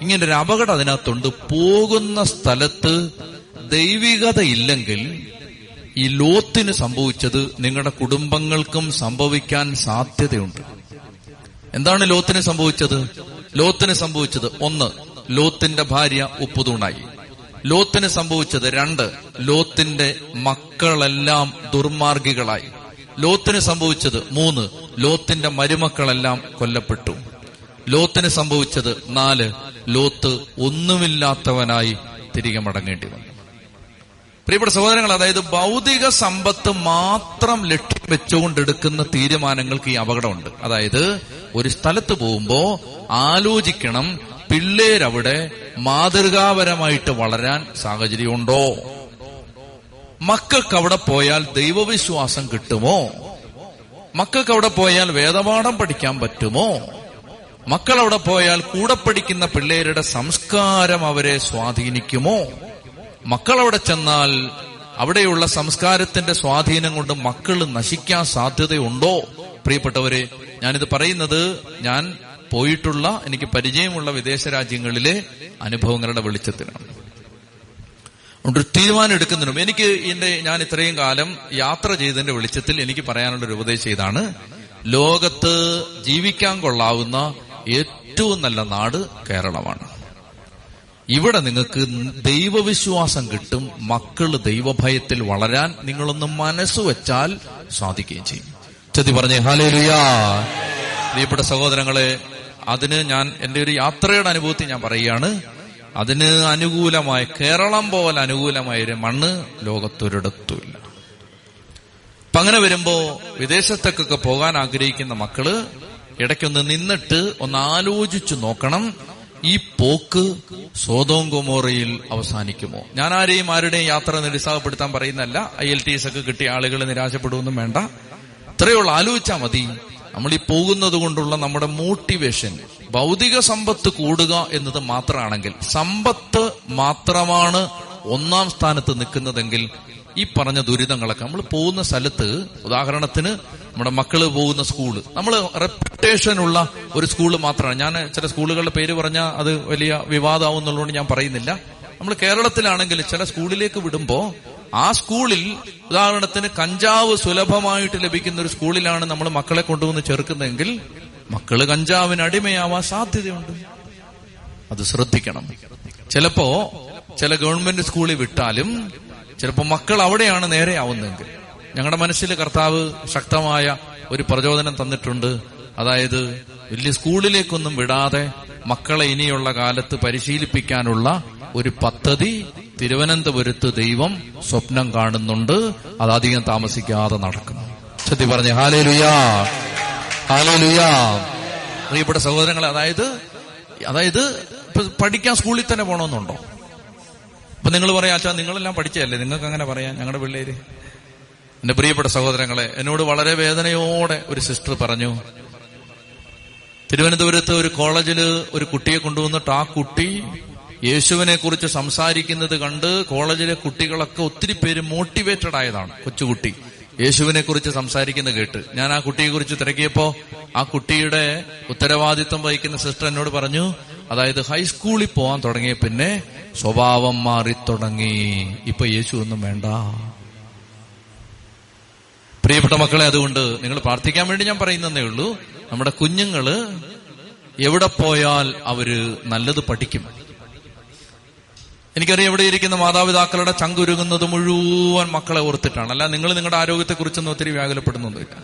ഇങ്ങനെ ഒരു അപകടം അതിനകത്തുണ്ട്. പോകുന്ന സ്ഥലത്ത് ദൈവികത ഇല്ലെങ്കിൽ ഈ ലോത്തിന് സംഭവിച്ചത് നിങ്ങളുടെ കുടുംബങ്ങൾക്കും സംഭവിക്കാൻ സാധ്യതയുണ്ട്. എന്താണ് ലോത്തിന് സംഭവിച്ചത്? ലോത്തിന് സംഭവിച്ചത് ഒന്ന് ലോത്തിന്റെ ഭാര്യ ഉപ്പുതൂണായി. ലോത്തിന് സംഭവിച്ചത് രണ്ട്. ലോത്തിന്റെ മക്കളെല്ലാം ദുർമാർഗികളായി. ലോത്തിന് സംഭവിച്ചത് മൂന്ന്. ലോത്തിന്റെ മരുമക്കളെല്ലാം കൊല്ലപ്പെട്ടു. ലോത്തിന് സംഭവിച്ചത് നാല്. ലോത്ത് ഒന്നുമില്ലാത്തവനായി തിരികെ മടങ്ങേണ്ടി വന്നു. പ്രിയപ്പെട്ട സഹോദരങ്ങൾ അതായത് ഭൗതിക സമ്പത്ത് മാത്രം ലക്ഷ്യം വെച്ചുകൊണ്ടെടുക്കുന്ന തീരുമാനങ്ങൾക്ക് ഈ അപകടമുണ്ട്. അതായത് ഒരു സ്ഥലത്ത് പോകുമ്പോ ആലോചിക്കണം പിള്ളേരവിടെ മാതൃകാപരമായിട്ട് വളരാൻ സാഹചര്യമുണ്ടോ? മക്കൾക്ക് അവിടെ പോയാൽ ദൈവവിശ്വാസം കിട്ടുമോ? മക്കൾക്ക് അവിടെ പോയാൽ വേദപാഠം പഠിക്കാൻ പറ്റുമോ? മക്കൾ അവിടെ പോയാൽ കൂടെ പഠിക്കുന്ന പിള്ളേരുടെ സംസ്കാരം അവരെ സ്വാധീനിക്കുമോ? മക്കൾ അവിടെ ചെന്നാൽ അവിടെയുള്ള സംസ്കാരത്തിന്റെ സ്വാധീനം കൊണ്ട് മക്കൾ നശിക്കാൻ സാധ്യതയുണ്ടോ? പ്രിയപ്പെട്ടവരെ ഞാനിത് പറയുന്നത് ഞാൻ പോയിട്ടുള്ള എനിക്ക് പരിചയമുള്ള വിദേശ രാജ്യങ്ങളിലെ അനുഭവങ്ങളുടെ വെളിച്ചത്തിലാണ് അതുകൊണ്ട് ഒരു തീരുമാനം എടുക്കുന്നതിനും എനിക്ക് എന്റെ ഞാൻ ഇത്രയും കാലം യാത്ര ചെയ്തതിന്റെ വെളിച്ചത്തിൽ എനിക്ക് പറയാനുള്ള ഒരു ഉപദേശം ഇതാണ്. ലോകത്ത് ജീവിക്കാൻ കൊള്ളാവുന്ന ഏറ്റവും നല്ല നാട് കേരളമാണ്. ഇവിടെ നിങ്ങൾക്ക് ദൈവവിശ്വാസം കിട്ടും മക്കൾ ദൈവഭയത്തിൽ വളരാൻ നിങ്ങളൊന്ന് മനസ്സ് വെച്ചാൽ സാധിക്കുകയും ചെയ്യും. ചെത്തി പറഞ്ഞേ ഹാലേ ലുയാ പ്രിയപ്പെട്ട സഹോദരങ്ങളെ അതിന് ഞാൻ എന്റെ ഒരു യാത്രയുടെ അനുഭവത്തിൽ ഞാൻ പറയുകയാണ്. അതിന് അനുകൂലമായ കേരളം പോലെ അനുകൂലമായ ഒരു മണ്ണ് ലോകത്തൊരിടത്തുമില്ല. അപ്പൊ അങ്ങനെ വരുമ്പോ വിദേശത്തേക്കൊക്കെ പോകാൻ ആഗ്രഹിക്കുന്ന മക്കൾ ഇടയ്ക്കൊന്ന് നിന്നിട്ട് ഒന്ന് ആലോചിച്ചു നോക്കണം ഈ പോക്ക് ഗൊമോറയിൽ അവസാനിക്കുമോ? ഞാൻ ആരെയും ആരുടെയും യാത്ര നിരുത്സാഹപ്പെടുത്താൻ പറയുന്നല്ല ഐ എൽ ടി എസ് ഒക്കെ കിട്ടിയ ആളുകൾ നിരാശപ്പെടുമെന്നും വേണ്ട. ഇത്രയുള്ള ആലോചിച്ചാൽ മതി. നമ്മൾ ഈ പോകുന്നത് കൊണ്ടുള്ള നമ്മുടെ മോട്ടിവേഷൻ ഭൗതിക സമ്പത്ത് കൂടുക എന്നത് മാത്രമാണെങ്കിൽ സമ്പത്ത് മാത്രമാണ് ഒന്നാം സ്ഥാനത്ത് നിൽക്കുന്നതെങ്കിൽ ഈ പറഞ്ഞ ദുരിതങ്ങളൊക്കെ നമ്മൾ പോകുന്ന സ്ഥലത്ത് ഉദാഹരണത്തിന് നമ്മുടെ മക്കൾ പോകുന്ന സ്കൂൾ നമ്മൾ റെപ്യൂട്ടേഷൻ ഉള്ള ഒരു സ്കൂൾ മാത്രമാണ്. ഞാൻ ചില സ്കൂളുകളുടെ പേര് പറഞ്ഞാൽ അത് വലിയ വിവാദമാവും എന്നുള്ളതുകൊണ്ട് ഞാൻ പറയുന്നില്ല. നമ്മൾ കേരളത്തിലാണെങ്കിൽ ചില സ്കൂളിലേക്ക് വിടുമ്പോ ആ സ്കൂളിൽ ഉദാഹരണത്തിന് കഞ്ചാവ് സുലഭമായിട്ട് ലഭിക്കുന്ന ഒരു സ്കൂളിലാണ് നമ്മൾ മക്കളെ കൊണ്ടുവന്ന് ചേർക്കുന്നതെങ്കിൽ മക്കൾ കഞ്ചാവിന് അടിമയാവാൻ സാധ്യതയുണ്ട്. അത് ശ്രദ്ധിക്കണം. ചിലപ്പോ ചില ഗവൺമെന്റ് സ്കൂളിൽ വിട്ടാലും ചിലപ്പോ മക്കൾ അവിടെയാണ് നേരെ ആവുന്നതെങ്കിൽ. ഞങ്ങളുടെ മനസ്സിൽ കർത്താവ് ശക്തമായ ഒരു പ്രചോദനം തന്നിട്ടുണ്ട്. അതായത് വലിയ സ്കൂളിലേക്കൊന്നും വിടാതെ മക്കളെ ഇനിയുള്ള കാലത്ത് പരിശീലിപ്പിക്കാനുള്ള ഒരു പദ്ധതി തിരുവനന്തപുരത്ത് ദൈവം സ്വപ്നം കാണുന്നുണ്ട്. അത് അധികം താമസിക്കാതെ നടക്കും ചെത്തി പറഞ്ഞു ഹാലേ ലുയാ ഹാലേ ലുയാ പ്രിയപ്പെട്ട സഹോദരങ്ങളെ അതായത് അതായത് പഠിക്കാൻ സ്കൂളിൽ തന്നെ പോകണമെന്നുണ്ടോ അപ്പൊ നിങ്ങൾ പറയാ അച്ഛാ നിങ്ങളെല്ലാം പഠിച്ചതല്ലേ? നിങ്ങൾക്ക് അങ്ങനെ പറയാം ഞങ്ങളുടെ പിള്ളേര്. എന്റെ പ്രിയപ്പെട്ട സഹോദരങ്ങളെ എന്നോട് വളരെ വേദനയോടെ ഒരു സിസ്റ്റർ പറഞ്ഞു. തിരുവനന്തപുരത്ത് ഒരു കോളേജിൽ ഒരു കുട്ടിയെ കൊണ്ടുവന്നിട്ട് ആ കുട്ടി യേശുവിനെ കുറിച്ച് സംസാരിക്കുന്നത് കണ്ട് കോളേജിലെ കുട്ടികളൊക്കെ ഒത്തിരി പേര് മോട്ടിവേറ്റഡ് ആയതാണ് കൊച്ചുകുട്ടി. യേശുവിനെ കുറിച്ച് സംസാരിക്കുന്നത് കേട്ട്. ഞാൻ ആ കുട്ടിയെ കുറിച്ച് തിരക്കിയപ്പോ ആ കുട്ടിയുടെ ഉത്തരവാദിത്വം വഹിക്കുന്ന സിസ്റ്റർ എന്നോട് പറഞ്ഞു അതായത് ഹൈസ്കൂളിൽ പോവാൻ തുടങ്ങിയ പിന്നെ സ്വഭാവം മാറി തുടങ്ങി. ഇപ്പൊ യേശു ഒന്നും വേണ്ട. പ്രിയപ്പെട്ട മക്കളെ അതുകൊണ്ട് നിങ്ങൾ പ്രാർത്ഥിക്കാൻ വേണ്ടി ഞാൻ പറയുന്നതേ ഉള്ളൂ. നമ്മുടെ കുഞ്ഞുങ്ങൾ എവിടെ പോയാൽ അവർ നല്ലത് പഠിക്കും. എനിക്കറിയാം ഇവിടെ ഇരിക്കുന്ന മാതാപിതാക്കളുടെ ചങ്കുരുങ്ങുന്നത് മുഴുവൻ മക്കളെ ഓർത്തിട്ടാണ്. അല്ല നിങ്ങൾ നിങ്ങളുടെ ആരോഗ്യത്തെക്കുറിച്ചൊന്നും ഒത്തിരി വ്യാകുലപ്പെടുന്നൊന്നുമില്ല.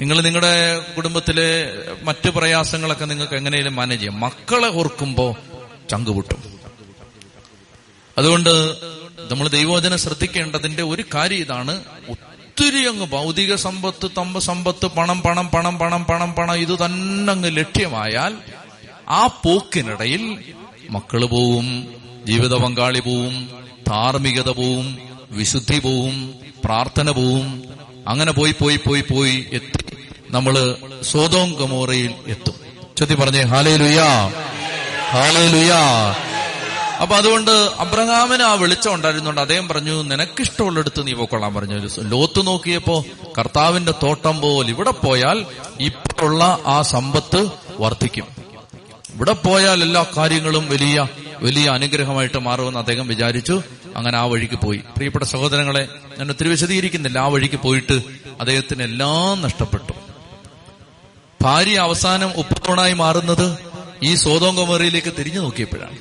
നിങ്ങൾ നിങ്ങളുടെ കുടുംബത്തിലെ മറ്റു പ്രയാസങ്ങളൊക്കെ നിങ്ങൾക്ക് എങ്ങനെയും മാനേജ് ചെയ്യാം. മക്കളെ ഓർക്കുമ്പോ ചങ്കുപൊട്ടും അതുകൊണ്ട് നമ്മൾ ദൈവോചന ശ്രദ്ധിക്കേണ്ടതിന്റെ ഒരു കാര്യം ഇതാണ്. ഒത്തിരി അങ്ങ് ഭൗതിക സമ്പത്ത് തമ്പ സമ്പത്ത് പണം പണം പണം പണം പണം പണം ഇത് തന്നെ അങ്ങ് ലക്ഷ്യമായാൽ ആ പോക്കിനിടയിൽ മക്കൾ പോവും. ജീവിത പങ്കാളി പോവും ധാർമ്മികത പോവും വിശുദ്ധി പോവും പ്രാർത്ഥന പോവും അങ്ങനെ പോയി പോയി പോയി പോയി എത്തി. നമ്മൾ സ്വതോം ഗമോറയിൽ എത്തും. ചൊത്തി പറഞ്ഞേ ഹാലേ ലുയാ ഹാലേ ലുയാ അപ്പൊ അതുകൊണ്ട് അബ്രഹാമിന് ആ വെളിച്ചം ഉണ്ടായിരുന്നുണ്ട് അദ്ദേഹം പറഞ്ഞു നിനക്കിഷ്ടമുള്ളിടത്ത് നീ പോക്കൊള്ളാൻ പറഞ്ഞു. ലോത്ത് നോക്കിയപ്പോ കർത്താവിന്റെ തോട്ടം പോലെ ഇവിടെ പോയാൽ ഇപ്പോഴുള്ള ആ സമ്പത്ത് വർദ്ധിക്കും. ഇവിടെ പോയാൽ എല്ലാ കാര്യങ്ങളും വലിയ വലിയ അനുഗ്രഹമായിട്ട് മാറുമെന്ന് അദ്ദേഹം വിചാരിച്ചു. അങ്ങനെ ആ വഴിക്ക് പോയി. പ്രിയപ്പെട്ട സഹോദരങ്ങളെ ഞാൻ ഒത്തിരി വിശദീകരിക്കുന്നില്ല. ആ വഴിക്ക് പോയിട്ട് അദ്ദേഹത്തിന് എല്ലാം നഷ്ടപ്പെട്ടു. ഭാര്യ അവസാനം ഉപ്പുതോണായി മാറുന്നത് ഈ സോതോങ്കമറിയിലേക്ക് തിരിഞ്ഞു നോക്കിയപ്പോഴാണ്.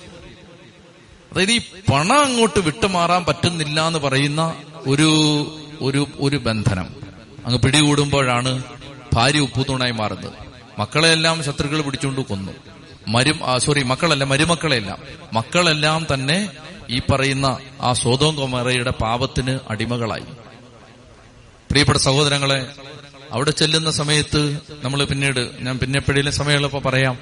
അതായത് ഈ പണം അങ്ങോട്ട് വിട്ടുമാറാൻ പറ്റുന്നില്ല എന്ന് പറയുന്ന ഒരു ഒരു ഒരു ബന്ധനം. അങ്ങ് പിടികൂടുമ്പോഴാണ് ഭാര്യ ഉപ്പുതൂണായി മാറുന്നത്. മക്കളെല്ലാം ശത്രുക്കൾ പിടിച്ചുകൊണ്ട് കൊന്നു. മരു സോറി മക്കളല്ല മരുമക്കളെല്ലാം മക്കളെല്ലാം തന്നെ ഈ പറയുന്ന ആ സോതോം കൊമറയുടെ പാപത്തിന് അടിമകളായി. പ്രിയപ്പെട്ട സഹോദരങ്ങളെ അവിടെ ചെല്ലുന്ന സമയത്ത് നമ്മൾ പിന്നീട് ഞാൻ പിന്നെ എപ്പോഴേലും സമയമുള്ളപ്പോ പറയാം.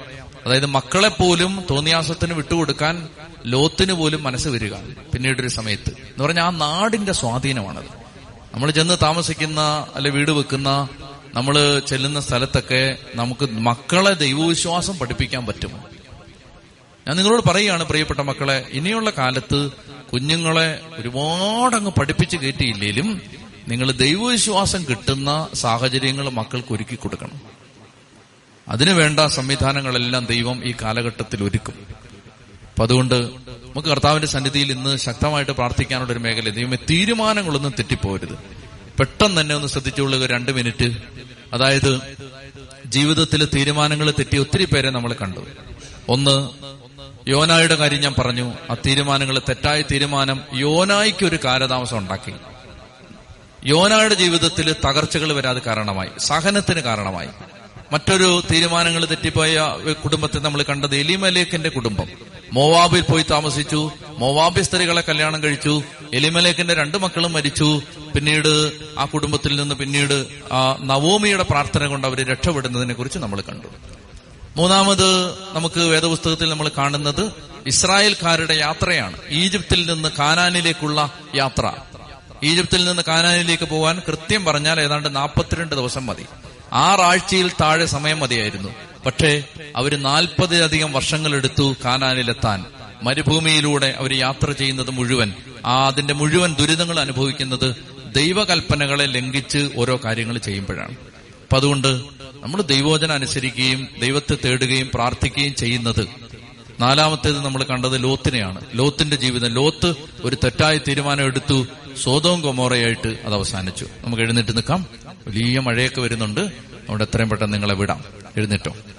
അതായത് മക്കളെ പോലും തോന്നിയാസത്തിന് വിട്ടുകൊടുക്കാൻ ലോത്തിന് പോലും മനസ്സ് വരിക പിന്നീടൊരു സമയത്ത്. എന്ന് പറഞ്ഞാൽ ആ നാടിന്റെ സ്വാധീനമാണത്. നമ്മൾ ചെന്ന് താമസിക്കുന്ന അല്ലെ വീട് വെക്കുന്ന നമ്മൾ ചെല്ലുന്ന സ്ഥലത്തൊക്കെ നമുക്ക് മക്കളെ ദൈവവിശ്വാസം പഠിപ്പിക്കാൻ പറ്റും. ഞാൻ നിങ്ങളോട് പറയുകയാണ് പ്രിയപ്പെട്ട മക്കളെ ഇനിയുള്ള കാലത്ത് കുഞ്ഞുങ്ങളെ ഒരുപാട് അങ്ങ് പഠിപ്പിച്ച് കയറ്റിയില്ലെങ്കിലും നിങ്ങൾ ദൈവവിശ്വാസം കിട്ടുന്ന സാഹചര്യങ്ങൾ മക്കൾക്ക് ഒരുക്കി കൊടുക്കണം. അതിനു വേണ്ട സംവിധാനങ്ങളെല്ലാം ദൈവം ഈ കാലഘട്ടത്തിൽ ഒരുക്കും. അപ്പൊ അതുകൊണ്ട് നമുക്ക് കർത്താവിന്റെ സന്നിധിയിൽ ഇന്ന് ശക്തമായിട്ട് പ്രാർത്ഥിക്കാനുള്ള ഒരു മേഖല ദൈവമേ തീരുമാനങ്ങളൊന്നും തെറ്റിപ്പോരുത്. പെട്ടെന്ന് തന്നെ ഒന്ന് ശ്രദ്ധിച്ചുകൊള്ളുക രണ്ട് മിനിറ്റ്. അതായത് ജീവിതത്തിൽ തീരുമാനങ്ങൾ തെറ്റി ഒത്തിരി പേരെ നമ്മൾ കണ്ടു. ഒന്ന് യോനായുടെ കാര്യം ഞാൻ പറഞ്ഞു. ആ തീരുമാനങ്ങൾ തെറ്റായ തീരുമാനം യോനായ്ക്ക് ഒരു കാലതാമസം ഉണ്ടാക്കി. യോനായുടെ ജീവിതത്തിൽ തകർച്ചകൾ വരാതെ കാരണമായി. സഹനത്തിന് കാരണമായി. മറ്റൊരു തീരുമാനങ്ങൾ തെറ്റിപ്പോയ കുടുംബത്തെ നമ്മൾ കണ്ടത് എലിമലേഖന്റെ കുടുംബം. മോവാബിൽ പോയി താമസിച്ചു. മോവാബി സ്ത്രീകളെ കല്യാണം കഴിച്ചു. എലിമലേക്കിന്റെ രണ്ട് മക്കളും മരിച്ചു. പിന്നീട് ആ കുടുംബത്തിൽ നിന്ന് പിന്നീട് ആ നവോമിയുടെ പ്രാർത്ഥന കൊണ്ട് അവർ രക്ഷപ്പെടുന്നതിനെ കുറിച്ച് നമ്മൾ കണ്ടു. മൂന്നാമത് നമുക്ക് വേദപുസ്തകത്തിൽ നമ്മൾ കാണുന്നത് ഇസ്രായേൽക്കാരുടെ യാത്രയാണ്. ഈജിപ്തിൽ നിന്ന് കാനാനിലേക്കുള്ള യാത്ര. ഈജിപ്തിൽ നിന്ന് കാനാനിലേക്ക് പോകാൻ കൃത്യം പറഞ്ഞാൽ ഏതാണ്ട് നാൽപ്പത്തിരണ്ട് ദിവസം മതി. ആറാഴ്ചയിൽ താഴെ സമയം മതിയായിരുന്നു. പക്ഷേ അവർ നാൽപ്പതിലധികം വർഷങ്ങളെടുത്തു കാനാനിലെത്താൻ. മരുഭൂമിയിലൂടെ അവർ യാത്ര ചെയ്യുന്നത് മുഴുവൻ ആ അതിന്റെ മുഴുവൻ ദുരിതങ്ങൾ അനുഭവിക്കുന്നത് ദൈവകൽപ്പനകളെ ലംഘിച്ച് ഓരോ കാര്യങ്ങൾ ചെയ്യുമ്പോഴാണ്. അപ്പൊ അതുകൊണ്ട് നമ്മൾ ദൈവോചന അനുസരിക്കുകയും ദൈവത്തെ തേടുകയും പ്രാർത്ഥിക്കുകയും ചെയ്യുന്നത് നാലാമത്തേത് നമ്മൾ കണ്ടത് ലോത്തിനെയാണ്. ലോത്തിന്റെ ജീവിതം. ലോത്ത് ഒരു തെറ്റായ തീരുമാനം എടുത്തു. സ്വതവും കൊമോറയായിട്ട് അത് അവസാനിച്ചു. നമുക്ക് എഴുന്നേറ്റ് നിൽക്കാം. വലിയ മഴയൊക്കെ വരുന്നുണ്ട്. അതുകൊണ്ട് എത്രയും പെട്ടെന്ന് നിങ്ങളെ വിടാം. എഴുന്നേറ്റോ. നമുക്ക്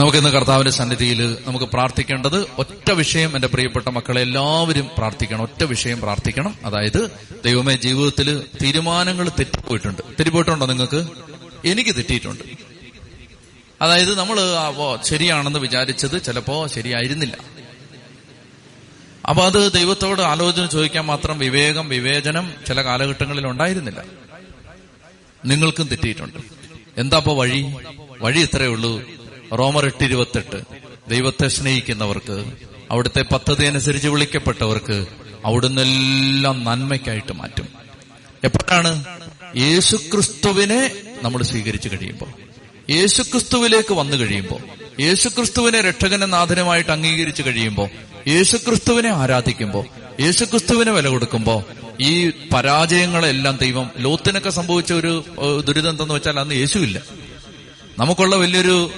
നമുക്കിന്ന് കർത്താവിന്റെ സന്നിധിയിൽ നമുക്ക് പ്രാർത്ഥിക്കേണ്ടത് ഒറ്റ വിഷയം എന്റെ പ്രിയപ്പെട്ട മക്കളെ എല്ലാവരും പ്രാർത്ഥിക്കണം. ഒറ്റ വിഷയം പ്രാർത്ഥിക്കണം. അതായത് ദൈവമേ ജീവിതത്തിൽ തീരുമാനങ്ങൾ തെറ്റിപ്പോയിട്ടുണ്ട്. തെറ്റിപ്പോയിട്ടുണ്ടോ നിങ്ങൾക്ക്? എനിക്ക് തെറ്റിയിട്ടുണ്ട്. അതായത് നമ്മൾ ശരിയാണെന്ന് വിചാരിച്ചത് ചിലപ്പോ ശരിയായിരുന്നില്ല. അപ്പൊ അത് ദൈവത്തോട് ആലോചന ചോദിക്കാൻ മാത്രം വിവേകം വിവേചനം ചില കാലഘട്ടങ്ങളിൽ ഉണ്ടായിരുന്നില്ല. നിങ്ങൾക്കും തെറ്റിയിട്ടുണ്ട്. എന്താപ്പോ വഴി? വഴി ഇത്രയേ ഉള്ളൂ. റോമർ എട്ട് ഇരുപത്തെട്ട് ദൈവത്തെ സ്നേഹിക്കുന്നവർക്ക് അവിടുത്തെ പദ്ധതി അനുസരിച്ച് വിളിക്കപ്പെട്ടവർക്ക് അവിടുന്ന് എല്ലാം നന്മയ്ക്കായിട്ട് മാറ്റും. എപ്പോഴാണ്? യേശുക്രിസ്തുവിനെ നമ്മൾ സ്വീകരിച്ചു കഴിയുമ്പോൾ. യേശുക്രിസ്തുവിലേക്ക് വന്നു കഴിയുമ്പോൾ യേശുക്രിസ്തുവിനെ രക്ഷകന നാഥനുമായിട്ട് അംഗീകരിച്ചു കഴിയുമ്പോൾ യേശുക്രിസ്തുവിനെ ആരാധിക്കുമ്പോൾ യേശുക്രിസ്തുവിനെ വില കൊടുക്കുമ്പോൾ ഈ പരാജയങ്ങളെല്ലാം ദൈവം ലോത്തിനൊക്കെ സംഭവിച്ച ഒരു ദുരിതം എന്തെന്ന് വെച്ചാൽ അന്ന് യേശുവില്ല. നമുക്കുള്ള വലിയൊരു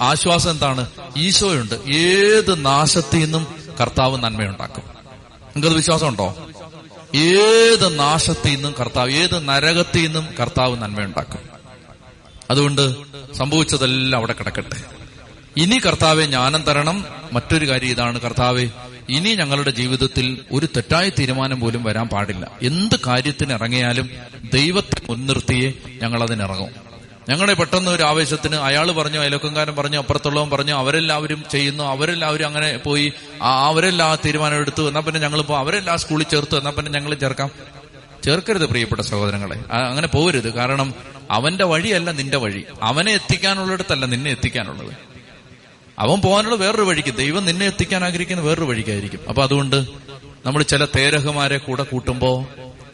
ആശ്വാസം എന്താണ്? ഈശോയുണ്ട്. ഏത് നാശത്തിൽ നിന്നും കർത്താവ് നന്മയുണ്ടാക്കും. നിങ്ങൾക്കത് വിശ്വാസമുണ്ടോ? ഏത് നാശത്തിൽ നിന്നും കർത്താവ് ഏത് നരകത്തിൽ നിന്നും കർത്താവ് നന്മയുണ്ടാക്കും? അതുകൊണ്ട് സംഭവിച്ചതെല്ലാം അവിടെ കിടക്കട്ടെ. ഇനി കർത്താവെ ജ്ഞാനം തരണം. മറ്റൊരു കാര്യം ഇതാണ് കർത്താവെ ഇനി ഞങ്ങളുടെ ജീവിതത്തിൽ ഒരു തെറ്റായ തീരുമാനം പോലും വരാൻ പാടില്ല. എന്ത് കാര്യത്തിന് ഇറങ്ങിയാലും ദൈവത്തെ മുൻനിർത്തിയേ ഞങ്ങൾ അതിനിറങ്ങും ഞങ്ങളെ പെട്ടെന്ന് ഒരു ആവേശത്തിന് അയാൾ പറഞ്ഞു അയലക്കംകാരൻ പറഞ്ഞു അപ്പുറത്തുള്ളവൻ പറഞ്ഞു അവരെല്ലാവരും ചെയ്യുന്നു അവരെല്ലാവരും അങ്ങനെ പോയി അവരെല്ലാം തീരുമാനം എടുത്തു എന്നാൽ പിന്നെ ഞങ്ങളിപ്പോ അവരെല്ലാം സ്കൂളിൽ ചേർത്തു എന്നാൽ പിന്നെ ഞങ്ങൾ ചേർക്കാം. ചേർക്കരുത് പ്രിയപ്പെട്ട സഹോദരങ്ങളെ. അങ്ങനെ പോകരുത് കാരണം അവന്റെ വഴിയല്ല നിന്റെ വഴി. അവനെ എത്തിക്കാനുള്ളിടത്തല്ല നിന്നെ എത്തിക്കാനുള്ളത്. അവൻ പോകാനുള്ള വേറൊരു വഴിക്ക് ദൈവം നിന്നെ എത്തിക്കാൻ ആഗ്രഹിക്കുന്ന വേറൊരു വഴിക്കായിരിക്കും. അപ്പൊ അതുകൊണ്ട് നമ്മൾ ചില തേരഹമാരെ കൂടെ കൂട്ടുമ്പോൾ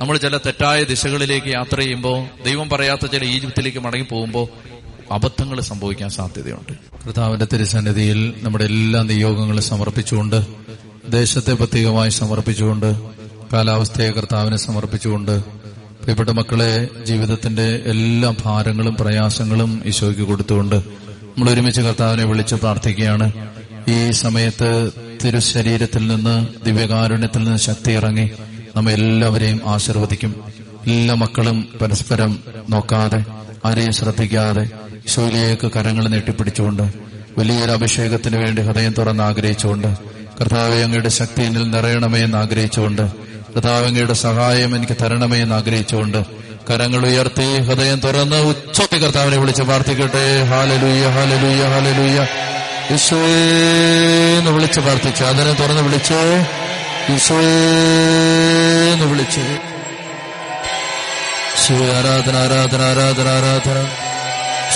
നമ്മൾ ചില തെറ്റായ ദിശകളിലേക്ക് യാത്ര ചെയ്യുമ്പോൾ ദൈവം പറയാത്ത ചില ഈജിപ്തിലേക്ക് മടങ്ങി പോകുമ്പോൾ അബദ്ധങ്ങൾ സംഭവിക്കാൻ സാധ്യതയുണ്ട്. കർത്താവിന്റെ തിരുസന്നിധിയിൽ നമ്മുടെ എല്ലാ നിയോഗങ്ങളും സമർപ്പിച്ചുകൊണ്ട് ദേശത്തെ പ്രത്യേകമായി സമർപ്പിച്ചുകൊണ്ട് കാലാവസ്ഥയെ കർത്താവിനെ സമർപ്പിച്ചുകൊണ്ട് പ്രിയപ്പെട്ട മക്കളെ ജീവിതത്തിന്റെ എല്ലാ ഭാരങ്ങളും പ്രയാസങ്ങളും ഈശോയ്ക്ക് കൊടുത്തുകൊണ്ട് നമ്മൾ ഒരുമിച്ച് കർത്താവിനെ വിളിച്ച് പ്രാർത്ഥിക്കുകയാണ്. ഈ സമയത്ത് തിരുശരീരത്തിൽ നിന്ന് ദിവ്യകാരുണ്യത്തിൽ നിന്ന് ശക്തി ഇറങ്ങി നമ്മെ എല്ലാവരെയും ആശീർവദിക്കും. എല്ലാ മക്കളും പരസ്പരം നോക്കാതെ ആരെയും ശ്രദ്ധിക്കാതെ ഈശോയിലേക്ക് കരങ്ങൾ നീട്ടിപ്പിടിച്ചുകൊണ്ട് വലിയൊരു അഭിഷേകത്തിന് വേണ്ടി ഹൃദയം തുറന്ന് ആഗ്രഹിച്ചുകൊണ്ട് കർത്താവെ അങ്ങയുടെ ശക്തി എന്നിൽ നിറയണമേ എന്ന് ആഗ്രഹിച്ചുകൊണ്ട് കർത്താവ് അങ്ങയുടെ സഹായം എനിക്ക് തരണമേ എന്ന് ആഗ്രഹിച്ചുകൊണ്ട് കരങ്ങൾ ഉയർത്തി ഹൃദയം തുറന്ന് ഉച്ചത്തി കർത്താവിനെ വിളിച്ച് പ്രാർത്ഥിക്കട്ടെ. ഹാലലൂയ ഹാലലൂയ ഹാലലൂയ ഈശോന്ന് വിളിച്ച് പ്രാർത്ഥിച്ചു അതിനെ തുറന്ന് വിളിച്ചു. ഈശോന്ന് വിളിച്ച്. ശിവ ആരാധന ആരാധന ആരാധന ആരാധന.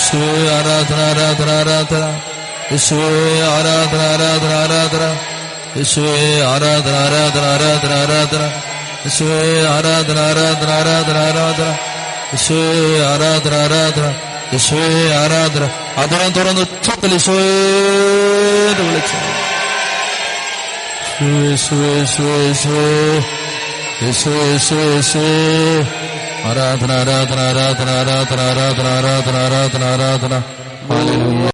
ശിവ ആരാധന ആരാധന ആരാധന. യേശുവേ ആരാധന ആരാധന ആരാധന. യേശുവേ ആരാധന ആരാധന ആരാധന ആരാധന. യേശുവേ ആരാധന ആരാധന ആരാധന ആരാധന. യേശുവേ ആരാധന ആരാധന. യേശുവേ ആരാധന. അതിനെ തുറന്ന് ഉച്ചത്തിൽ യേശുവേ വിളിച്ചു. യേശുവേ യേശുവേ യേശുവേ. യേശുവേ യേശുവേ യേശുവേ. ആരാധന ആരാധന ആരാധന ആരാധന ആരാധന ആരാധന ആരാധന ആരാധന. ഹല്ലേലൂയ.